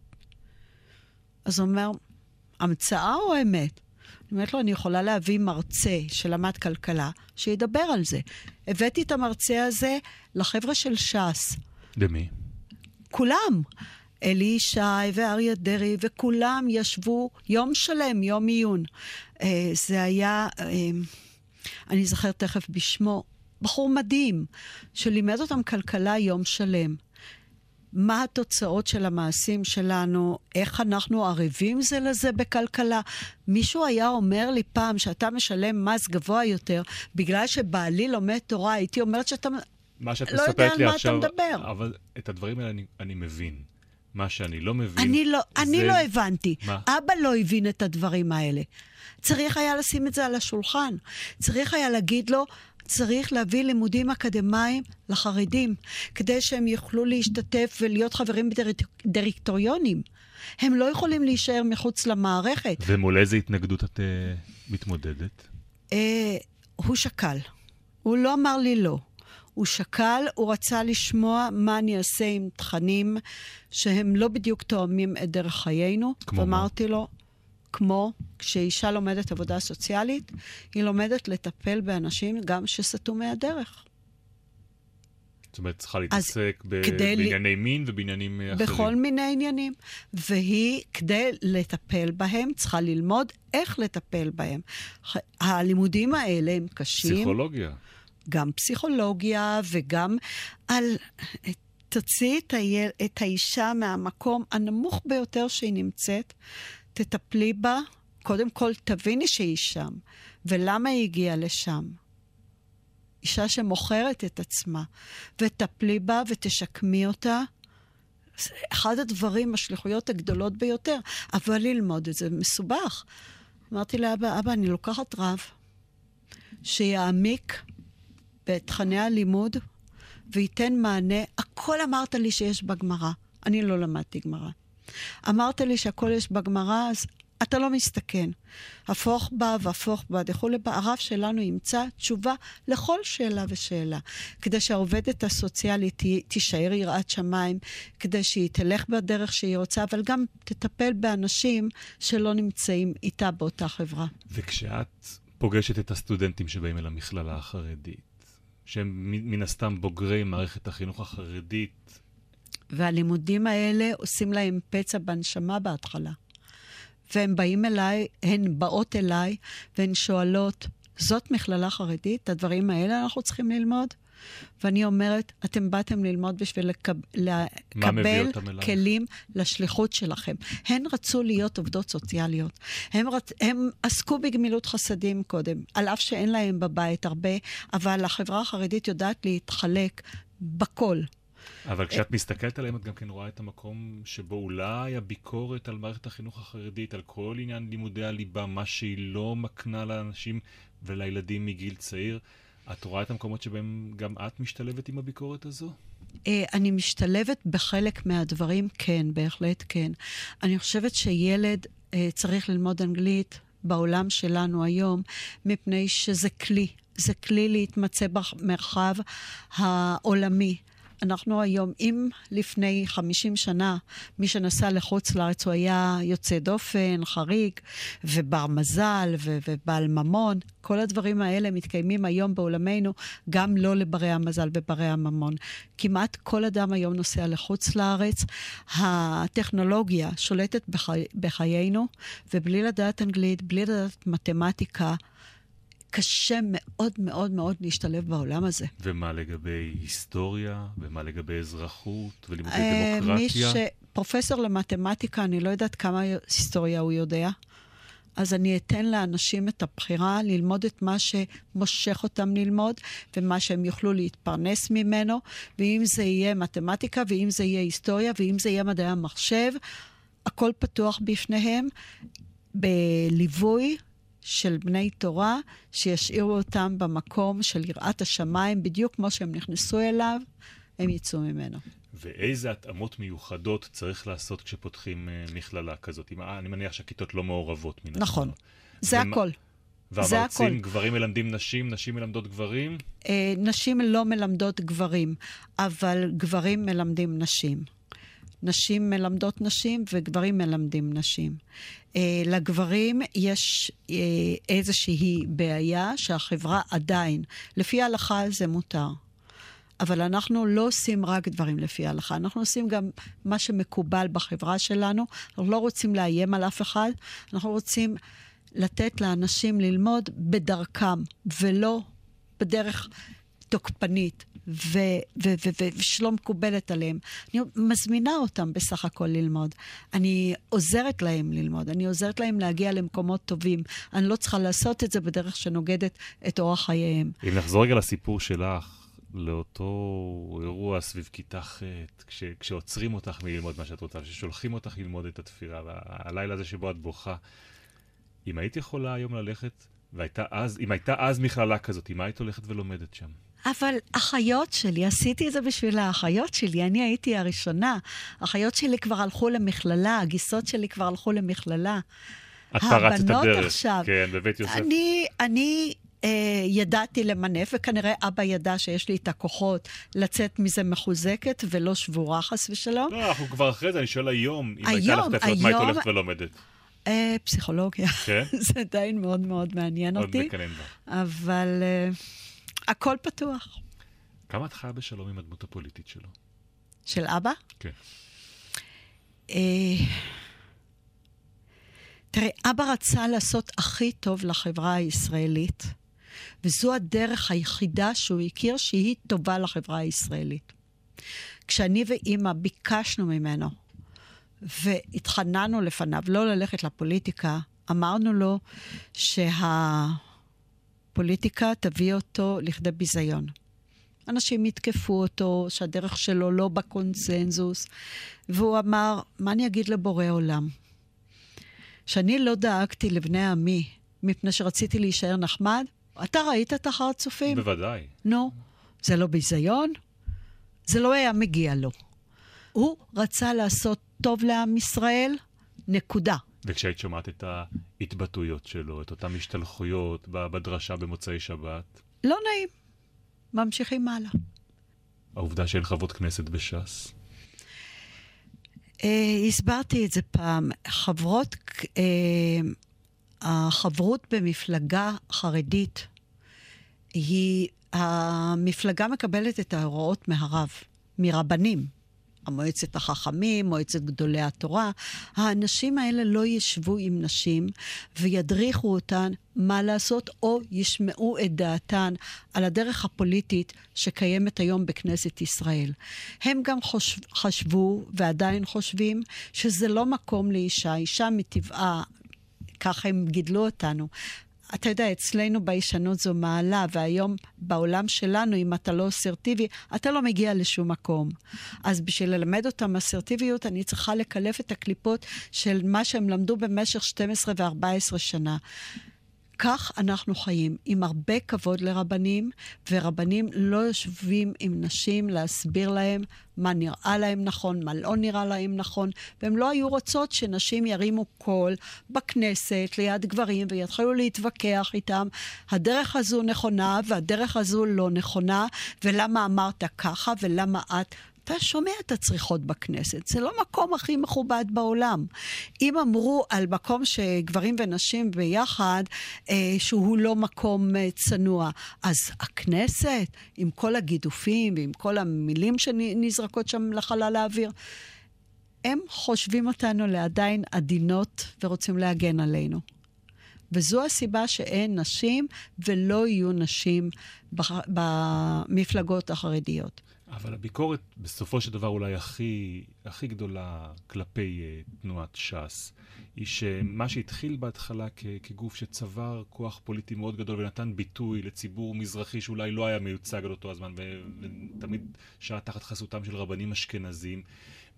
Speaker 3: אז הוא אומר, המצאה או אמת? אני אומרת לו, אני יכולה להביא מרצה שלמד כלכלה, שידבר על זה. הבאתי את המרצה הזה לחבר'ה של ש"ס.
Speaker 2: למי?
Speaker 3: כולם. אלי ישי ואריה דרעי, וכולם ישבו יום שלם, יום עיון. אה, זה היה, אה, אני אזכר תכף בשמו, בחור מדהים, שלימד אותם כלכלה יום שלם. מה התוצאות של המעשים שלנו, איך אנחנו ערבים זה לזה בכלכלה. מישהו היה אומר לי פעם שאתה משלם מס גבוה יותר בגלל שבעלי לומד תורה, הייתי אומרת שאתה...
Speaker 2: מה שאת
Speaker 3: לא יודע
Speaker 2: מספרת
Speaker 3: על
Speaker 2: לי
Speaker 3: מה אתה
Speaker 2: עכשיו...
Speaker 3: מדבר.
Speaker 2: אבל את הדברים האלה אני, אני מבין. מה שאני לא מבין...
Speaker 3: אני לא, אני
Speaker 2: זה-
Speaker 3: לא הבנתי.
Speaker 2: מה?
Speaker 3: אבא לא הבין את הדברים האלה. צריך היה לשים את זה על השולחן. צריך היה להגיד לו, צריך להביא לימודים אקדמיים לחרדים, כדי שהם יוכלו להשתתף ולהיות חברים בדירקטוריונים. הם לא יכולים להישאר מחוץ למערכת.
Speaker 2: ומול איזה התנגדות את אה, מתמודדת?
Speaker 3: אה, הוא שקל. הוא לא אמר לי לא. הוא שקל, הוא רצה לשמוע מה אני אעשה עם תכנים שהם לא בדיוק תואמים את דרך חיינו.
Speaker 2: כמו מה?
Speaker 3: ואמרתי לו, כמו כשאישה לומדת עבודה סוציאלית, היא לומדת לטפל באנשים גם שסטו מהדרך.
Speaker 2: זאת אומרת, צריכה להתעסק ב- בענייני מין ובעניינים אה, אחרים.
Speaker 3: בכל מיני עניינים. והיא, כדי לטפל בהם, צריכה ללמוד איך לטפל בהם. הלימודים האלה הם קשים.
Speaker 2: פסיכולוגיה.
Speaker 3: גם פסיכולוגיה וגם על... תוציאי את, היל, את האישה מהמקום הנמוך ביותר שהיא נמצאת, תטפלי בה, קודם כל תביני שהיא שם, ולמה היא הגיעה לשם. אישה שמוכרת את עצמה, וטפלי בה ותשקמי אותה. זה אחד הדברים, השליחויות הגדולות ביותר, אבל ללמוד את זה מסובך. אמרתי לאבא, אבא, אני לוקחת רב שיעמיק בתכני הלימוד וייתן מענה. הכל אמרת לי שיש בגמרא. אני לא למדתי גמרא. אמרת לי שהכל יש בגמרא, אז אתה לא מסתכן. הפוך בה והפוך בה וכולי בה. הרב שלנו ימצא תשובה לכל שאלה ושאלה. כדי שהעובדת הסוציאלית תישאר יראת שמיים, כדי שהיא תלך בדרך שהיא רוצה, אבל גם תטפל באנשים שלא נמצאים איתה באותה חברה.
Speaker 2: וכשאת פוגשת את הסטודנטים שבאים אל המכללה החרדית, שהם מן הסתם בוגרי מערכת החינוך החרדית.
Speaker 3: והלימודים האלה עושים להם פצע בנשמה בהתחלה. והם באים אליי, הן באות אליי, והן שואלות, זאת מכללה חרדית? הדברים האלה אנחנו צריכים ללמוד? ואני אומרת, אתם באתם ללמוד בשביל לקב... לקבל כלים לשליחות שלכם. הן רצו להיות עובדות סוציאליות. הם, רצ... הם עסקו בגמילות חסדים קודם, על אף שאין להם בבית הרבה, אבל החברה החרדית יודעת להתחלק בכל.
Speaker 2: אבל כשאת מסתכלת עליהם, את גם כן רואה את המקום שבו אולי הביקורת על מערכת החינוך החרדית, על כל עניין לימודי הליבה, מה שהיא לא מקנה לאנשים ולילדים מגיל צעיר, את רואה את המקומות שבהם גם את משתלבת עם הביקורת הזו?
Speaker 3: אה, אני משתלבת בחלק מהדברים, כן, בהחלט כן. אני חושבת שילד אה, צריך ללמוד אנגלית בעולם שלנו היום, מפני שזה כלי. זה כלי להתמצא במרחב העולמי. אנחנו היום, אם לפני 50 שנה מי שנסע לחוץ לארץ הוא היה יוצא דופן, חריג, ובר מזל, ו- ובעל ממון, כל הדברים האלה מתקיימים היום בעולמנו, גם לא לברי המזל וברי הממון. כמעט כל אדם היום נוסע לחוץ לארץ. הטכנולוגיה שולטת בחי- בחיינו, ובלי לדעת אנגלית, בלי לדעת מתמטיקה, קשה מאוד מאוד מאוד להשתלב בעולם הזה.
Speaker 2: ומה לגבי היסטוריה? ומה לגבי אזרחות? ולימודי אה, דמוקרטיה? מי ש...
Speaker 3: פרופסור למתמטיקה, אני לא יודעת כמה היסטוריה הוא יודע. אז אני אתן לאנשים את הבחירה ללמוד את מה שמושך אותם ללמוד, ומה שהם יוכלו להתפרנס ממנו, ואם זה יהיה מתמטיקה, ואם זה יהיה היסטוריה, ואם זה יהיה מדעי המחשב, הכל פתוח בפניהם, בליווי של בני תורה, שישאירו אותם במקום של יראת השמיים, בדיוק כמו שהם נכנסו אליו, הם יצאו ממנו.
Speaker 2: ואיזה התאמות מיוחדות צריך לעשות כשפותחים uh, מכללה כזאת? אני מניח שהכיתות לא מעורבות מן
Speaker 3: נכון, זה ומה... הכל.
Speaker 2: והמרצים, גברים מלמדים נשים, נשים מלמדות גברים?
Speaker 3: אה, נשים לא מלמדות גברים, אבל גברים מלמדים נשים. נשים מלמדות נשים וגברים מלמדים נשים. Uh, לגברים יש uh, איזושהי בעיה שהחברה עדיין, לפי ההלכה זה מותר. אבל אנחנו לא עושים רק דברים לפי ההלכה, אנחנו עושים גם מה שמקובל בחברה שלנו. אנחנו לא רוצים לאיים על אף אחד, אנחנו רוצים לתת לאנשים ללמוד בדרכם, ולא בדרך תוקפנית. ושלא מקובלת עליהם. אני מזמינה אותם בסך הכל ללמוד. אני עוזרת להם ללמוד, אני עוזרת להם להגיע למקומות טובים. אני לא צריכה לעשות את זה בדרך שנוגדת את אורח חייהם.
Speaker 2: אם נחזור רגע לסיפור שלך, לאותו אירוע סביב כיתה ח', כש, כשעוצרים אותך מללמוד מה שאת רוצה, כששולחים אותך ללמוד את התפירה, והלילה הזה שבו את בוכה, אם היית יכולה היום ללכת, והייתה אז, אם הייתה אז מכללה כזאת, מה היית הולכת ולומדת שם?
Speaker 3: אבל אחיות שלי, עשיתי את זה בשביל האחיות שלי, אני הייתי הראשונה. אחיות שלי כבר הלכו למכללה, הגיסות שלי כבר הלכו למכללה.
Speaker 2: את פרצת את הדרך, עכשיו, כן, בבית יוסף.
Speaker 3: אני, אני אה, ידעתי למנף, וכנראה אבא ידע שיש לי את הכוחות לצאת מזה מחוזקת ולא שבורה, חס ושלום.
Speaker 2: לא, אנחנו כבר אחרי זה, אני שואל היום, אם הייתה לך את האפשרות, מה היית הולכת ולומדת?
Speaker 3: אה, פסיכולוגיה. כן? זה עדיין מאוד מאוד מעניין אותי. עוד
Speaker 2: מקנן
Speaker 3: בה. אבל... אה, הכל פתוח.
Speaker 2: כמה את חיה בשלום עם הדמות הפוליטית שלו?
Speaker 3: של אבא?
Speaker 2: כן.
Speaker 3: אה, תראה, אבא רצה לעשות הכי טוב לחברה הישראלית, וזו הדרך היחידה שהוא הכיר שהיא טובה לחברה הישראלית. כשאני ואימא ביקשנו ממנו והתחננו לפניו לא ללכת לפוליטיקה, אמרנו לו שה... הפוליטיקה תביא אותו לכדי ביזיון. אנשים יתקפו אותו, שהדרך שלו לא בקונצנזוס, והוא אמר, מה אני אגיד לבורא עולם? שאני לא דאגתי לבני עמי מפני שרציתי להישאר נחמד? אתה ראית את אחר הצופים?
Speaker 2: בוודאי.
Speaker 3: נו, זה לא ביזיון? זה לא היה מגיע לו. הוא רצה לעשות טוב לעם ישראל, נקודה.
Speaker 2: וכשהיית שומעת את ההתבטאויות שלו, את אותן השתלחויות בדרשה במוצאי שבת?
Speaker 3: לא נעים. ממשיכים הלאה.
Speaker 2: העובדה שאין חברות כנסת בש"ס?
Speaker 3: Uh, הסברתי את זה פעם. חברות, uh, החברות במפלגה חרדית היא, המפלגה מקבלת את ההוראות מהרב, מרבנים. מועצת החכמים, מועצת גדולי התורה. האנשים האלה לא ישבו עם נשים וידריכו אותן מה לעשות, או ישמעו את דעתן על הדרך הפוליטית שקיימת היום בכנסת ישראל. הם גם חושב, חשבו, ועדיין חושבים, שזה לא מקום לאישה. אישה מטבעה ככה הם גידלו אותנו. אתה יודע, אצלנו ביישנות זו מעלה, והיום בעולם שלנו, אם אתה לא אסרטיבי, אתה לא מגיע לשום מקום. אז בשביל ללמד אותם אסרטיביות, אני צריכה לקלף את הקליפות של מה שהם למדו במשך 12 ו-14 שנה. כך אנחנו חיים, עם הרבה כבוד לרבנים, ורבנים לא יושבים עם נשים להסביר להם מה נראה להם נכון, מה לא נראה להם נכון, והם לא היו רוצות שנשים ירימו קול בכנסת ליד גברים ויתחילו להתווכח איתם. הדרך הזו נכונה והדרך הזו לא נכונה, ולמה אמרת ככה ולמה את... אתה שומע את הצריחות בכנסת. זה לא מקום הכי מכובד בעולם. אם אמרו על מקום שגברים ונשים ביחד, אה, שהוא לא מקום אה, צנוע, אז הכנסת, עם כל הגידופים ועם כל המילים שנזרקות שם לחלל האוויר, הם חושבים אותנו לעדיין עדינות ורוצים להגן עלינו. וזו הסיבה שאין נשים ולא יהיו נשים במפלגות החרדיות.
Speaker 2: אבל הביקורת, בסופו של דבר אולי הכי, הכי גדולה כלפי uh, תנועת ש"ס, היא שמה שהתחיל בהתחלה כ- כגוף שצבר כוח פוליטי מאוד גדול ונתן ביטוי לציבור מזרחי שאולי לא היה מיוצג על אותו הזמן, ותמיד שעה תחת חסותם של רבנים אשכנזים,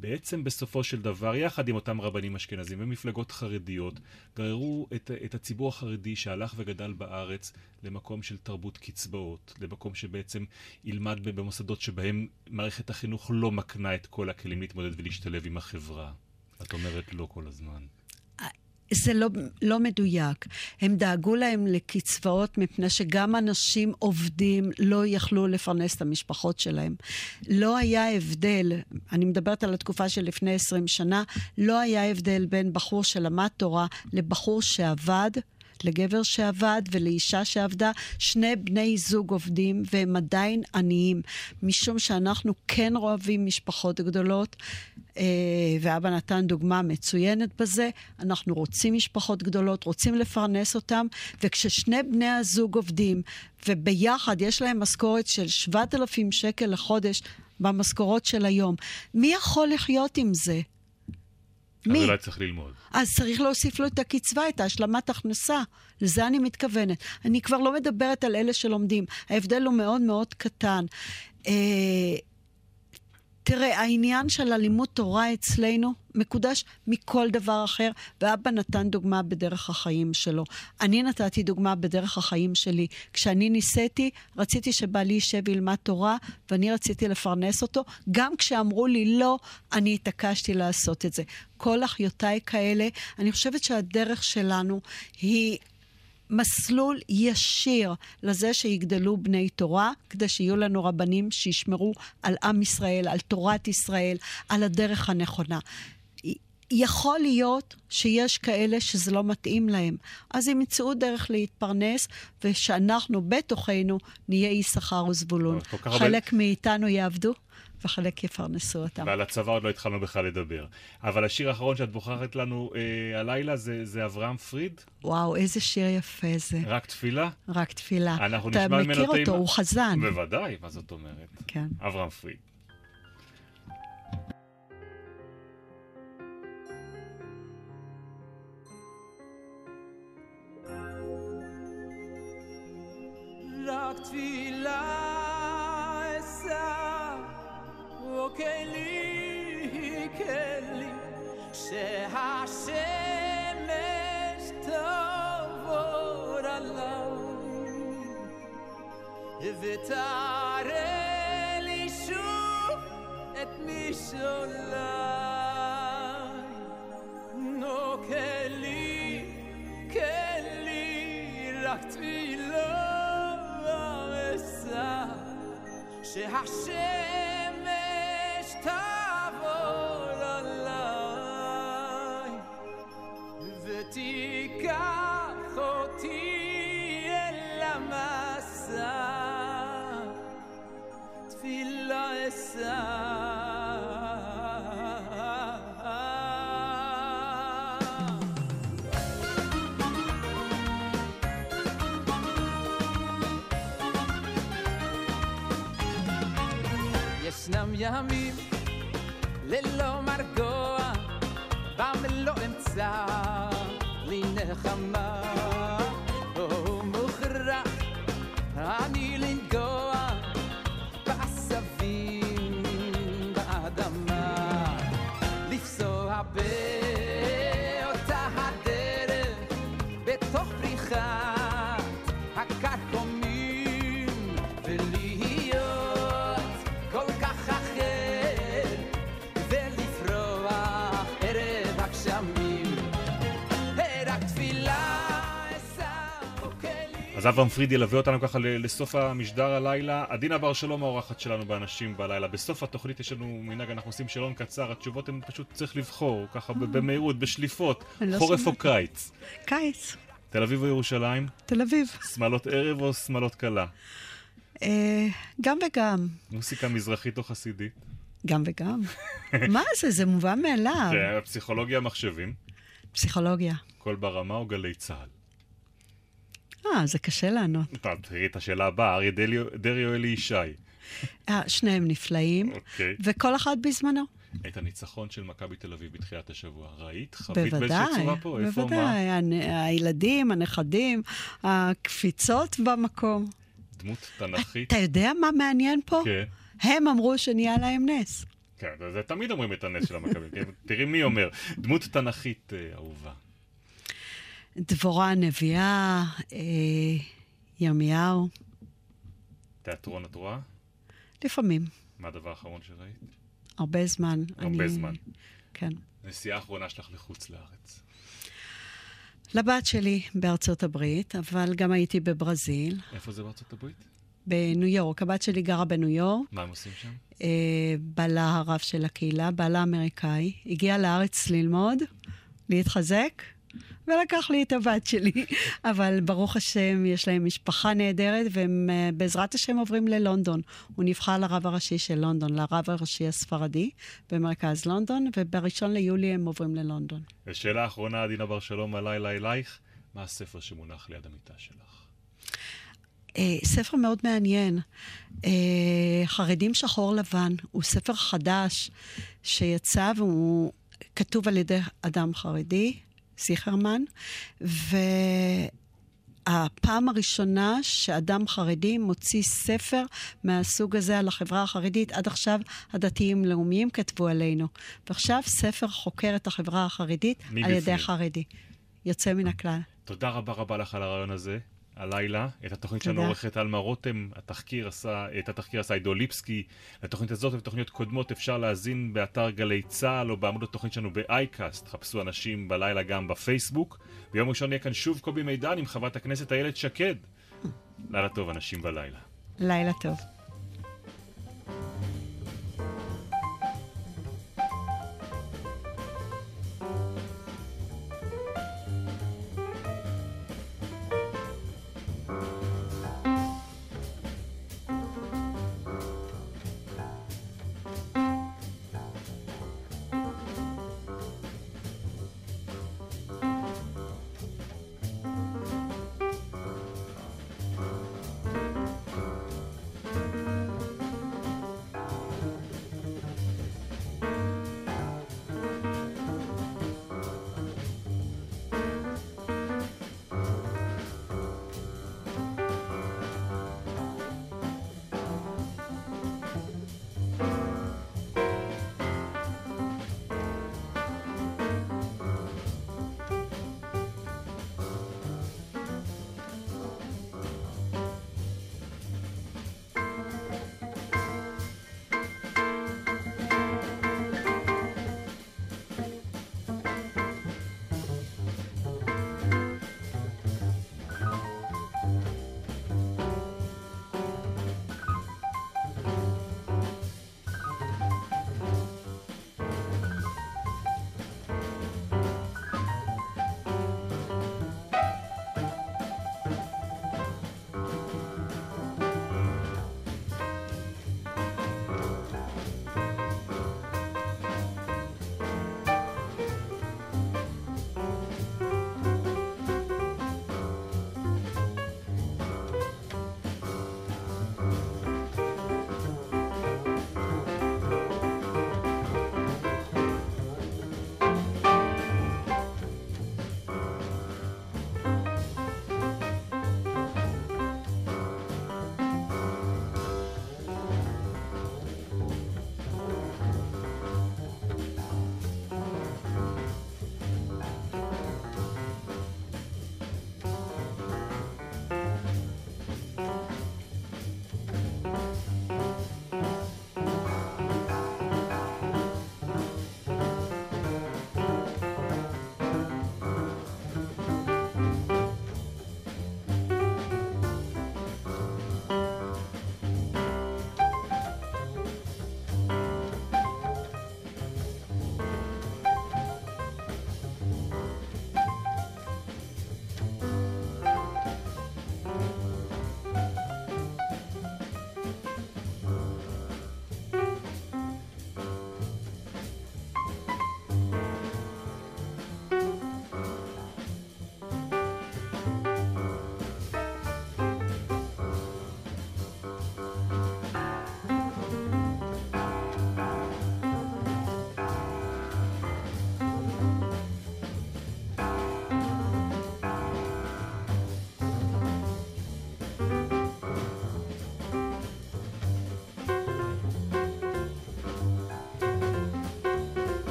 Speaker 2: בעצם בסופו של דבר, יחד עם אותם רבנים אשכנזים ומפלגות חרדיות, גררו את, את הציבור החרדי שהלך וגדל בארץ למקום של תרבות קצבאות, למקום שבעצם ילמד במוסדות שבהם מערכת החינוך לא מקנה את כל הכלים להתמודד ולהשתלב עם החברה. את אומרת לא כל הזמן.
Speaker 3: זה לא, לא מדויק. הם דאגו להם לקצבאות מפני שגם אנשים עובדים לא יכלו לפרנס את המשפחות שלהם. לא היה הבדל, אני מדברת על התקופה של לפני 20 שנה, לא היה הבדל בין בחור שלמד תורה לבחור שעבד. לגבר שעבד ולאישה שעבדה, שני בני זוג עובדים והם עדיין עניים, משום שאנחנו כן אוהבים משפחות גדולות. אה, ואבא נתן דוגמה מצוינת בזה. אנחנו רוצים משפחות גדולות, רוצים לפרנס אותם, וכששני בני הזוג עובדים, וביחד יש להם משכורת של 7,000 שקל לחודש במשכורות של היום, מי יכול לחיות עם זה?
Speaker 2: מי? אז אולי צריך ללמוד.
Speaker 3: אז צריך להוסיף לו את הקצבה, את ההשלמת הכנסה. לזה אני מתכוונת. אני כבר לא מדברת על אלה שלומדים. ההבדל הוא מאוד מאוד קטן. אה, תראה, העניין של הלימוד תורה אצלנו מקודש מכל דבר אחר, ואבא נתן דוגמה בדרך החיים שלו. אני נתתי דוגמה בדרך החיים שלי. כשאני ניסיתי, רציתי שבעלי יישב וילמד תורה, ואני רציתי לפרנס אותו. גם כשאמרו לי לא, אני התעקשתי לעשות את זה. כל אחיותיי כאלה, אני חושבת שהדרך שלנו היא... מסלול ישיר לזה שיגדלו בני תורה, כדי שיהיו לנו רבנים שישמרו על עם ישראל, על תורת ישראל, על הדרך הנכונה. יכול להיות שיש כאלה שזה לא מתאים להם. אז הם ימצאו דרך להתפרנס, ושאנחנו בתוכנו נהיה יששכר וזבולון. חלק מאיתנו יעבדו, וחלק יפרנסו אותם.
Speaker 2: ועל הצבא עוד לא התחלנו בכלל לדבר. אבל השיר האחרון שאת בוחרת לנו אה, הלילה זה, זה אברהם פריד.
Speaker 3: וואו, איזה שיר יפה זה.
Speaker 2: רק תפילה?
Speaker 3: רק תפילה.
Speaker 2: אנחנו נשמע ממנו
Speaker 3: אתה מכיר אותו, הוא חזן.
Speaker 2: בוודאי, מה זאת אומרת?
Speaker 3: כן.
Speaker 2: אברהם פריד.
Speaker 6: רק תפילה כלי, כלי, שהשמש תעבור עליי, ותראה לי שוב את משעולי. נו, כלי, כלי, רק תפילה שהשם תעבור ימים ללא מרגוע, בם לא אמצא לי נחמה.
Speaker 2: אברהם פריד ילווה אותנו ככה לסוף המשדר הלילה. עדינה בר שלום האורחת שלנו באנשים בלילה. בסוף התוכנית יש לנו מנהג, אנחנו עושים שאלון קצר, התשובות הן פשוט צריך לבחור, ככה ב- במהירות, בשליפות,
Speaker 3: לא
Speaker 2: חורף או. קיץ.
Speaker 3: קיץ,
Speaker 2: תל אביב או ירושלים?
Speaker 3: תל אביב.
Speaker 2: שמאלות ערב או שמאלות קלה?
Speaker 3: אה, גם וגם.
Speaker 2: מוסיקה מזרחית או חסידית?
Speaker 3: גם וגם. מה זה? זה מובן מאליו.
Speaker 2: כן, פסיכולוגיה מחשבים,
Speaker 3: פסיכולוגיה.
Speaker 2: קול ברמה או גלי צה"ל?
Speaker 3: אה, זה קשה לענות.
Speaker 2: תראי את השאלה הבאה, אריה דרעי או אלי ישי?
Speaker 3: אה, שניהם נפלאים,
Speaker 2: אוקיי.
Speaker 3: וכל אחד בזמנו.
Speaker 2: את הניצחון של מכבי תל אביב בתחילת השבוע, ראית? חווית באיזושהי
Speaker 3: בוודאי,
Speaker 2: צורה פה? איפה?
Speaker 3: בוודאי. הנ- הילדים, הנכדים, הקפיצות במקום.
Speaker 2: דמות תנכית?
Speaker 3: אתה יודע מה מעניין פה?
Speaker 2: כן.
Speaker 3: הם אמרו שנהיה להם נס.
Speaker 2: כן, זה- זה תמיד אומרים את הנס של המכבי. כן? תראי מי אומר. דמות תנכית אה, אהובה.
Speaker 3: דבורה הנביאה, אה, ירמיהו,
Speaker 2: תיאטרון את רואה?
Speaker 3: לפעמים,
Speaker 2: מה הדבר האחרון שראית?
Speaker 3: הרבה זמן.
Speaker 2: הרבה
Speaker 3: אני-
Speaker 2: זמן.
Speaker 3: כן.
Speaker 2: נסיעה האחרונה שלך לחוץ לארץ.
Speaker 3: לבת שלי בארצות הברית, אבל גם הייתי בברזיל,
Speaker 2: איפה זה בארצות הברית?
Speaker 3: בניו יורק. הבת שלי גרה בניו יורק,
Speaker 2: מה הם עושים שם?
Speaker 3: אה, בעלה הרב של הקהילה, בעלה אמריקאי, הגיע לארץ ללמוד, להתחזק, ולקח לי את הבת שלי. אבל ברוך השם, יש להם משפחה נהדרת, והם אה, בעזרת השם עוברים ללונדון. הוא נבחר לרב הראשי של לונדון, לרב הראשי הספרדי במרכז לונדון, ובראשון ליולי הם עוברים ללונדון.
Speaker 2: ושאלה אחרונה, עדינה בר שלום, הלילה אלייך. מה הספר שמונח ליד המיטה שלך?
Speaker 3: אה, ספר מאוד מעניין. אה, חרדים שחור לבן. הוא ספר חדש שיצא והוא כתוב על ידי אדם חרדי, זיכרמן, והפעם הראשונה שאדם חרדי מוציא ספר מהסוג הזה על החברה החרדית, עד עכשיו הדתיים-לאומיים כתבו עלינו. ועכשיו ספר חוקר את החברה החרדית על
Speaker 2: מבפנים.
Speaker 3: ידי חרדי. יוצא מן הכלל.
Speaker 2: תודה רבה רבה לך על הרעיון הזה. הלילה, את התוכנית שלנו. עורכת עלמה רותם, התחקיר עשה, את התחקיר עשה עידו ליפסקי. לתוכנית הזאת ובתוכניות קודמות אפשר להאזין באתר גלי צה"ל או בעמוד התוכנית שלנו באייקאסט. חפשו אנשים בלילה גם בפייסבוק. ביום ראשון יהיה כאן שוב קובי מידן עם חברת הכנסת איילת שקד. לילה טוב, אנשים בלילה.
Speaker 3: לילה טוב.